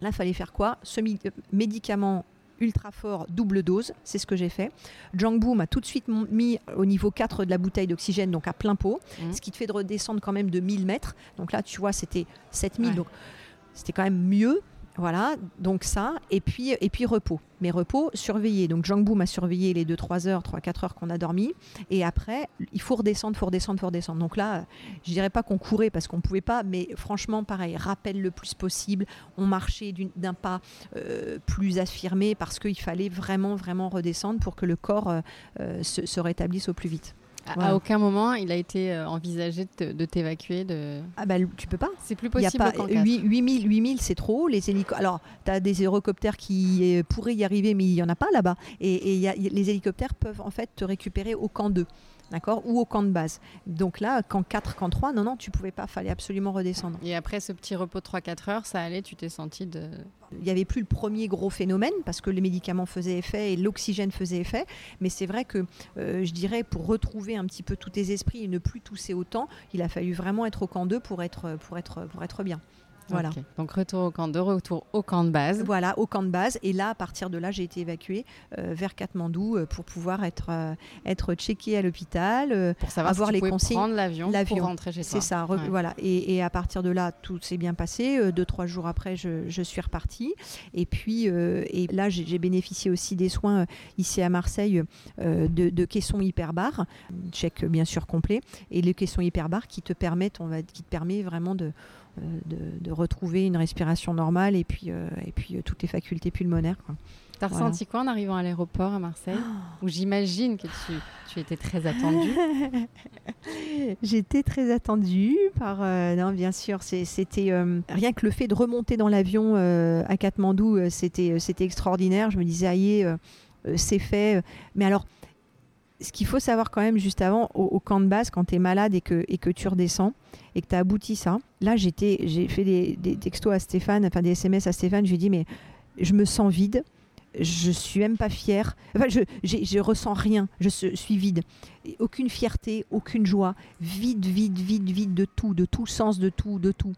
Speaker 2: là, il fallait faire quoi? Ce euh, médicament ultra fort, double dose, c'est ce que j'ai fait. Jangbu m'a tout de suite mis au niveau 4 de la bouteille d'oxygène, donc à plein pot, mmh. ce qui te fait de redescendre quand même de 1000 mètres. Donc là, tu vois, c'était 7000, donc c'était quand même mieux. Voilà, donc ça, et puis, et puis repos. Mais repos, surveillé. Donc Jangbu m'a surveillé les 2-3 heures, 3-4 heures qu'on a dormi. Et après, il faut redescendre, faut redescendre, faut redescendre. Donc là, je dirais pas qu'on courait parce qu'on pouvait pas, mais franchement, pareil, rappel le plus possible. On marchait d'un pas euh, plus affirmé parce qu'il fallait vraiment, vraiment redescendre pour que le corps euh, euh, se rétablisse au plus vite.
Speaker 1: À, aucun moment, il a été euh, envisagé de t'évacuer de...
Speaker 2: Ah bah tu peux pas.
Speaker 1: C'est plus possible.
Speaker 2: Y a pas, 8000, 8000 c'est trop. Les Alors, tu as des hélicoptères qui euh, pourraient y arriver, mais il n'y en a pas là-bas. Et, et les hélicoptères peuvent en fait te récupérer au camp 2 d'accord Ou au camp de base. Donc là, camp 4, camp 3, non, non, tu pouvais pas, fallait absolument redescendre.
Speaker 1: Et après ce petit repos de 3-4 heures, ça allait, tu t'es senti de...
Speaker 2: Il n'y avait plus le premier gros phénomène parce que les médicaments faisaient effet et l'oxygène faisait effet. Mais c'est vrai que euh, je dirais pour retrouver un petit peu tous tes esprits et ne plus tousser autant, il a fallu vraiment être au camp 2 pour être, pour être, pour être bien. Voilà.
Speaker 1: Donc retour au camp de retour au camp de base.
Speaker 2: Voilà, au camp de base. Et là, à partir de là, j'ai été évacuée euh, vers Katmandou euh, pour pouvoir être euh, être checkée à l'hôpital,
Speaker 1: pour savoir avoir si tu les consignes. Prendre l'avion pour rentrer chez
Speaker 2: toi. C'est ça. Voilà. Et, à partir de là, tout s'est bien passé. deux trois jours après, je, suis repartie. Et puis et là, j'ai bénéficié aussi des soins ici à Marseille de, de caissons hyperbar, check bien sûr complet, et les caissons hyperbar qui te permettent, on va, qui te permet vraiment de euh, de, retrouver une respiration normale et puis, euh, et puis euh, toutes les facultés pulmonaires.
Speaker 1: T'as ressenti quoi en arrivant à l'aéroport à Marseille Où j'imagine que tu, tu, étais très attendue.
Speaker 2: J'étais très attendue par. non, bien sûr, c'était rien que le fait de remonter dans l'avion à Katmandou, c'était c'était extraordinaire. Je me disais, aïe, c'est fait. Mais alors, ce qu'il faut savoir quand même juste avant, au, camp de base, quand tu es malade et que, et que tu redescends et que tu as abouti ça, là j'étais, j'ai fait des, textos à Stéphane, enfin des SMS à Stéphane, je lui ai dit mais je me sens vide, je suis même pas fière, enfin je, je ressens rien, je suis vide. Aucune fierté, aucune joie, vide, vide, vide, vide de tout, de tout sens, de tout, de tout.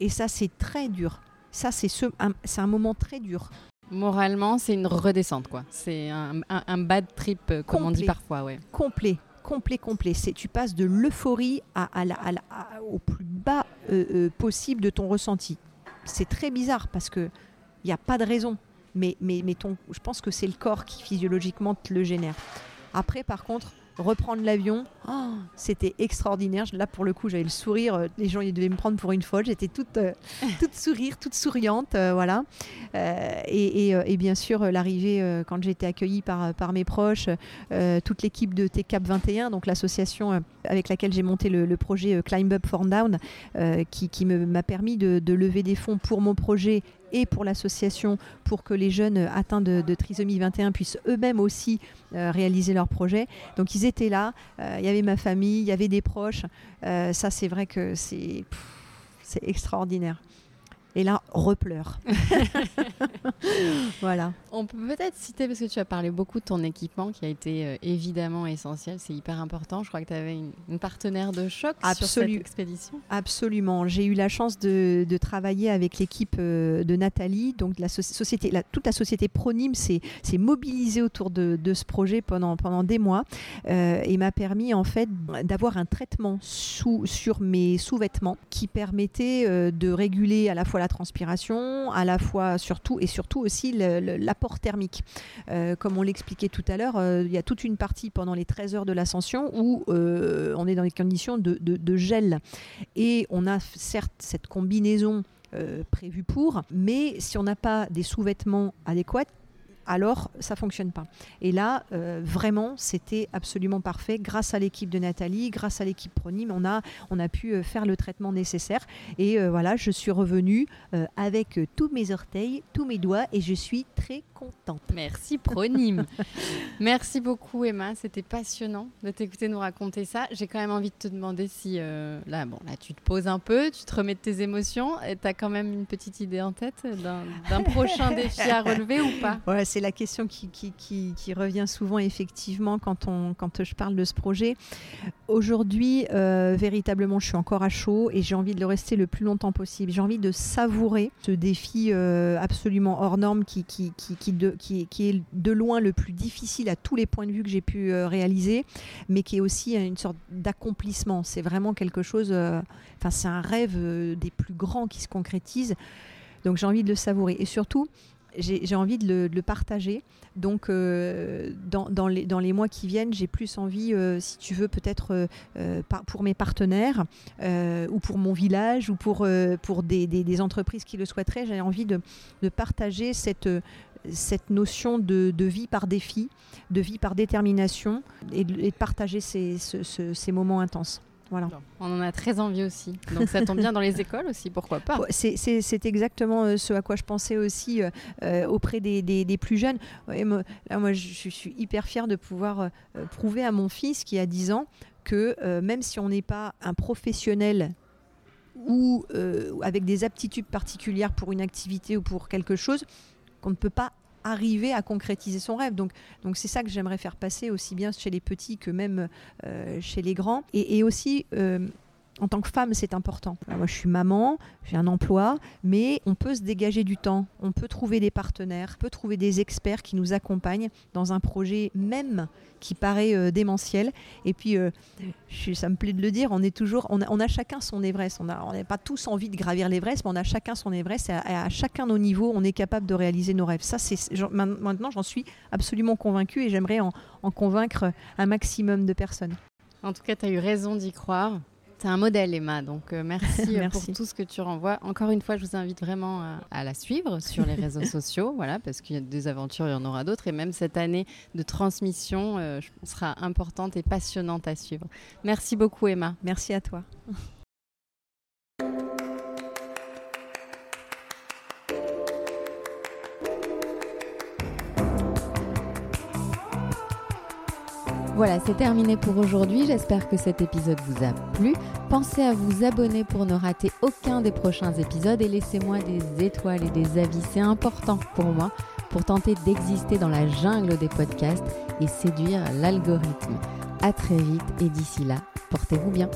Speaker 2: Et ça c'est très dur. Ça c'est ce, c'est un moment très dur.
Speaker 1: Moralement, c'est une redescente, quoi. C'est un, bad trip, euh, comme on dit parfois, ouais.
Speaker 2: Complet, complet, complet. C'est tu passes de l'euphorie à, au plus bas euh, euh, possible de ton ressenti. C'est très bizarre parce que il n'y a pas de raison, mais mais, mais ton, je pense que c'est le corps qui physiologiquement te le génère. Après, par contre, reprendre l'avion, oh, c'était extraordinaire. Là, pour le coup, j'avais le sourire. Euh, les gens, ils devaient me prendre pour une folle. J'étais toute, euh, toute sourire, toute souriante. Euh, voilà. et, bien sûr, l'arrivée, quand j'ai été accueillie par, par mes proches, toute l'équipe de TCAP 21, donc l'association avec laquelle j'ai monté le, projet Climb Up for Down, qui, qui m'a permis de, de lever des fonds pour mon projet et pour l'association pour que les jeunes atteints de, trisomie 21 puissent eux-mêmes aussi euh, réaliser leur projet. Donc ils étaient là, euh, il y avait ma famille, il y avait des proches. Euh, ça c'est vrai que c'est extraordinaire et là, repleure. voilà.
Speaker 1: On peut peut-être citer, parce que tu as parlé beaucoup de ton équipement qui a été euh, évidemment essentiel, c'est hyper important. Je crois que tu avais une, partenaire de choc sur cette expédition.
Speaker 2: Absolument. J'ai eu la chance de, travailler avec l'équipe euh, de Nathalie. Donc, la société, la, toute la société Pronim s'est mobilisée autour de, ce projet pendant, pendant des mois euh, et m'a permis en fait d'avoir un traitement sous, sur mes sous-vêtements qui permettait de réguler à la fois la transpiration, à la fois surtout et surtout aussi l'apport thermique. comme on l'expliquait tout à l'heure, il y a toute une partie pendant les 13 heures de l'ascension où on est dans des conditions de, de, gel. Et on a certes cette combinaison prévue pour, mais si on n'a pas des sous-vêtements adéquats, alors ça fonctionne pas. Et là, euh, vraiment, c'était absolument parfait. Grâce à l'équipe de Nathalie, grâce à l'équipe Pronim, on a, on a pu euh, faire le traitement nécessaire. Et euh, voilà, je suis revenue avec tous mes orteils, tous mes doigts, et je suis très contente.
Speaker 1: Merci Pronim. Merci beaucoup Emma, c'était passionnant de t'écouter nous raconter ça. J'ai quand même envie de te demander si là, bon, là, tu te poses un peu, tu te remets de tes émotions, et tu as quand même une petite idée en tête d'un prochain défi à relever ou pas?
Speaker 2: Ouais, c'est la question qui, revient souvent effectivement quand, je parle de ce projet. Aujourd'hui, euh, véritablement, je suis encore à chaud et j'ai envie de le rester le plus longtemps possible. J'ai envie de savourer ce défi euh, absolument hors norme qui, est de loin le plus difficile à tous les points de vue que j'ai pu euh, réaliser, mais qui est aussi une sorte d'accomplissement. C'est vraiment quelque chose, enfin c'est un rêve des plus grands qui se concrétise. Donc j'ai envie de le savourer. Et surtout, j'ai envie de le, partager. Donc, euh, dans, les, mois qui viennent, j'ai plus envie, euh, si tu veux, peut-être euh, pour mes partenaires ou pour mon village ou pour, pour des, entreprises qui le souhaiteraient, j'ai envie de, partager cette, cette notion de, vie par défi, de vie par détermination et de, partager ces moments intenses. Voilà.
Speaker 1: On en a très envie aussi. Donc ça tombe bien dans les écoles aussi, pourquoi pas
Speaker 2: C'est exactement euh, ce à quoi je pensais aussi euh, euh, auprès des, des, plus jeunes. moi, là, moi, je suis hyper fière de pouvoir prouver à mon fils qui a 10 ans que même si on n'est pas un professionnel ou avec des aptitudes particulières pour une activité ou pour quelque chose, qu'on ne peut pas arriver à concrétiser son rêve. Donc, donc c'est ça que j'aimerais faire passer aussi bien chez les petits que même euh, chez les grands. Et, aussi, euh, en tant que femme, c'est important. moi, je suis maman, j'ai un emploi, mais on peut se dégager du temps, on peut trouver des partenaires, on peut trouver des experts qui nous accompagnent dans un projet même qui paraît euh, démentiel. Et puis, euh, ça me plaît de le dire, on est toujours, on a, chacun son Everest. On n'a pas tous envie de gravir l'Everest, mais on a chacun son Everest. Et à, chacun nos niveaux, on est capable de réaliser nos rêves. Ça, c'est maintenant, j'en suis absolument convaincue et j'aimerais en, en convaincre un maximum de personnes.
Speaker 1: En tout cas, tu as eu raison d'y croire. C'est un modèle, Emma. Donc, euh, merci, pour tout ce que tu renvoies. Encore une fois, je vous invite vraiment à, la suivre sur les réseaux sociaux, voilà, parce qu'il y a des aventures, il y en aura d'autres. Et même cette année de transmission euh, sera importante et passionnante à suivre. Merci beaucoup, Emma.
Speaker 2: Merci à toi.
Speaker 1: Voilà, c'est terminé pour aujourd'hui. J'espère que cet épisode vous a plu. Pensez à vous abonner pour ne rater aucun des prochains épisodes et laissez-moi des étoiles et des avis. C'est important pour moi pour tenter d'exister dans la jungle des podcasts et séduire l'algorithme. À très vite et d'ici là, portez-vous bien.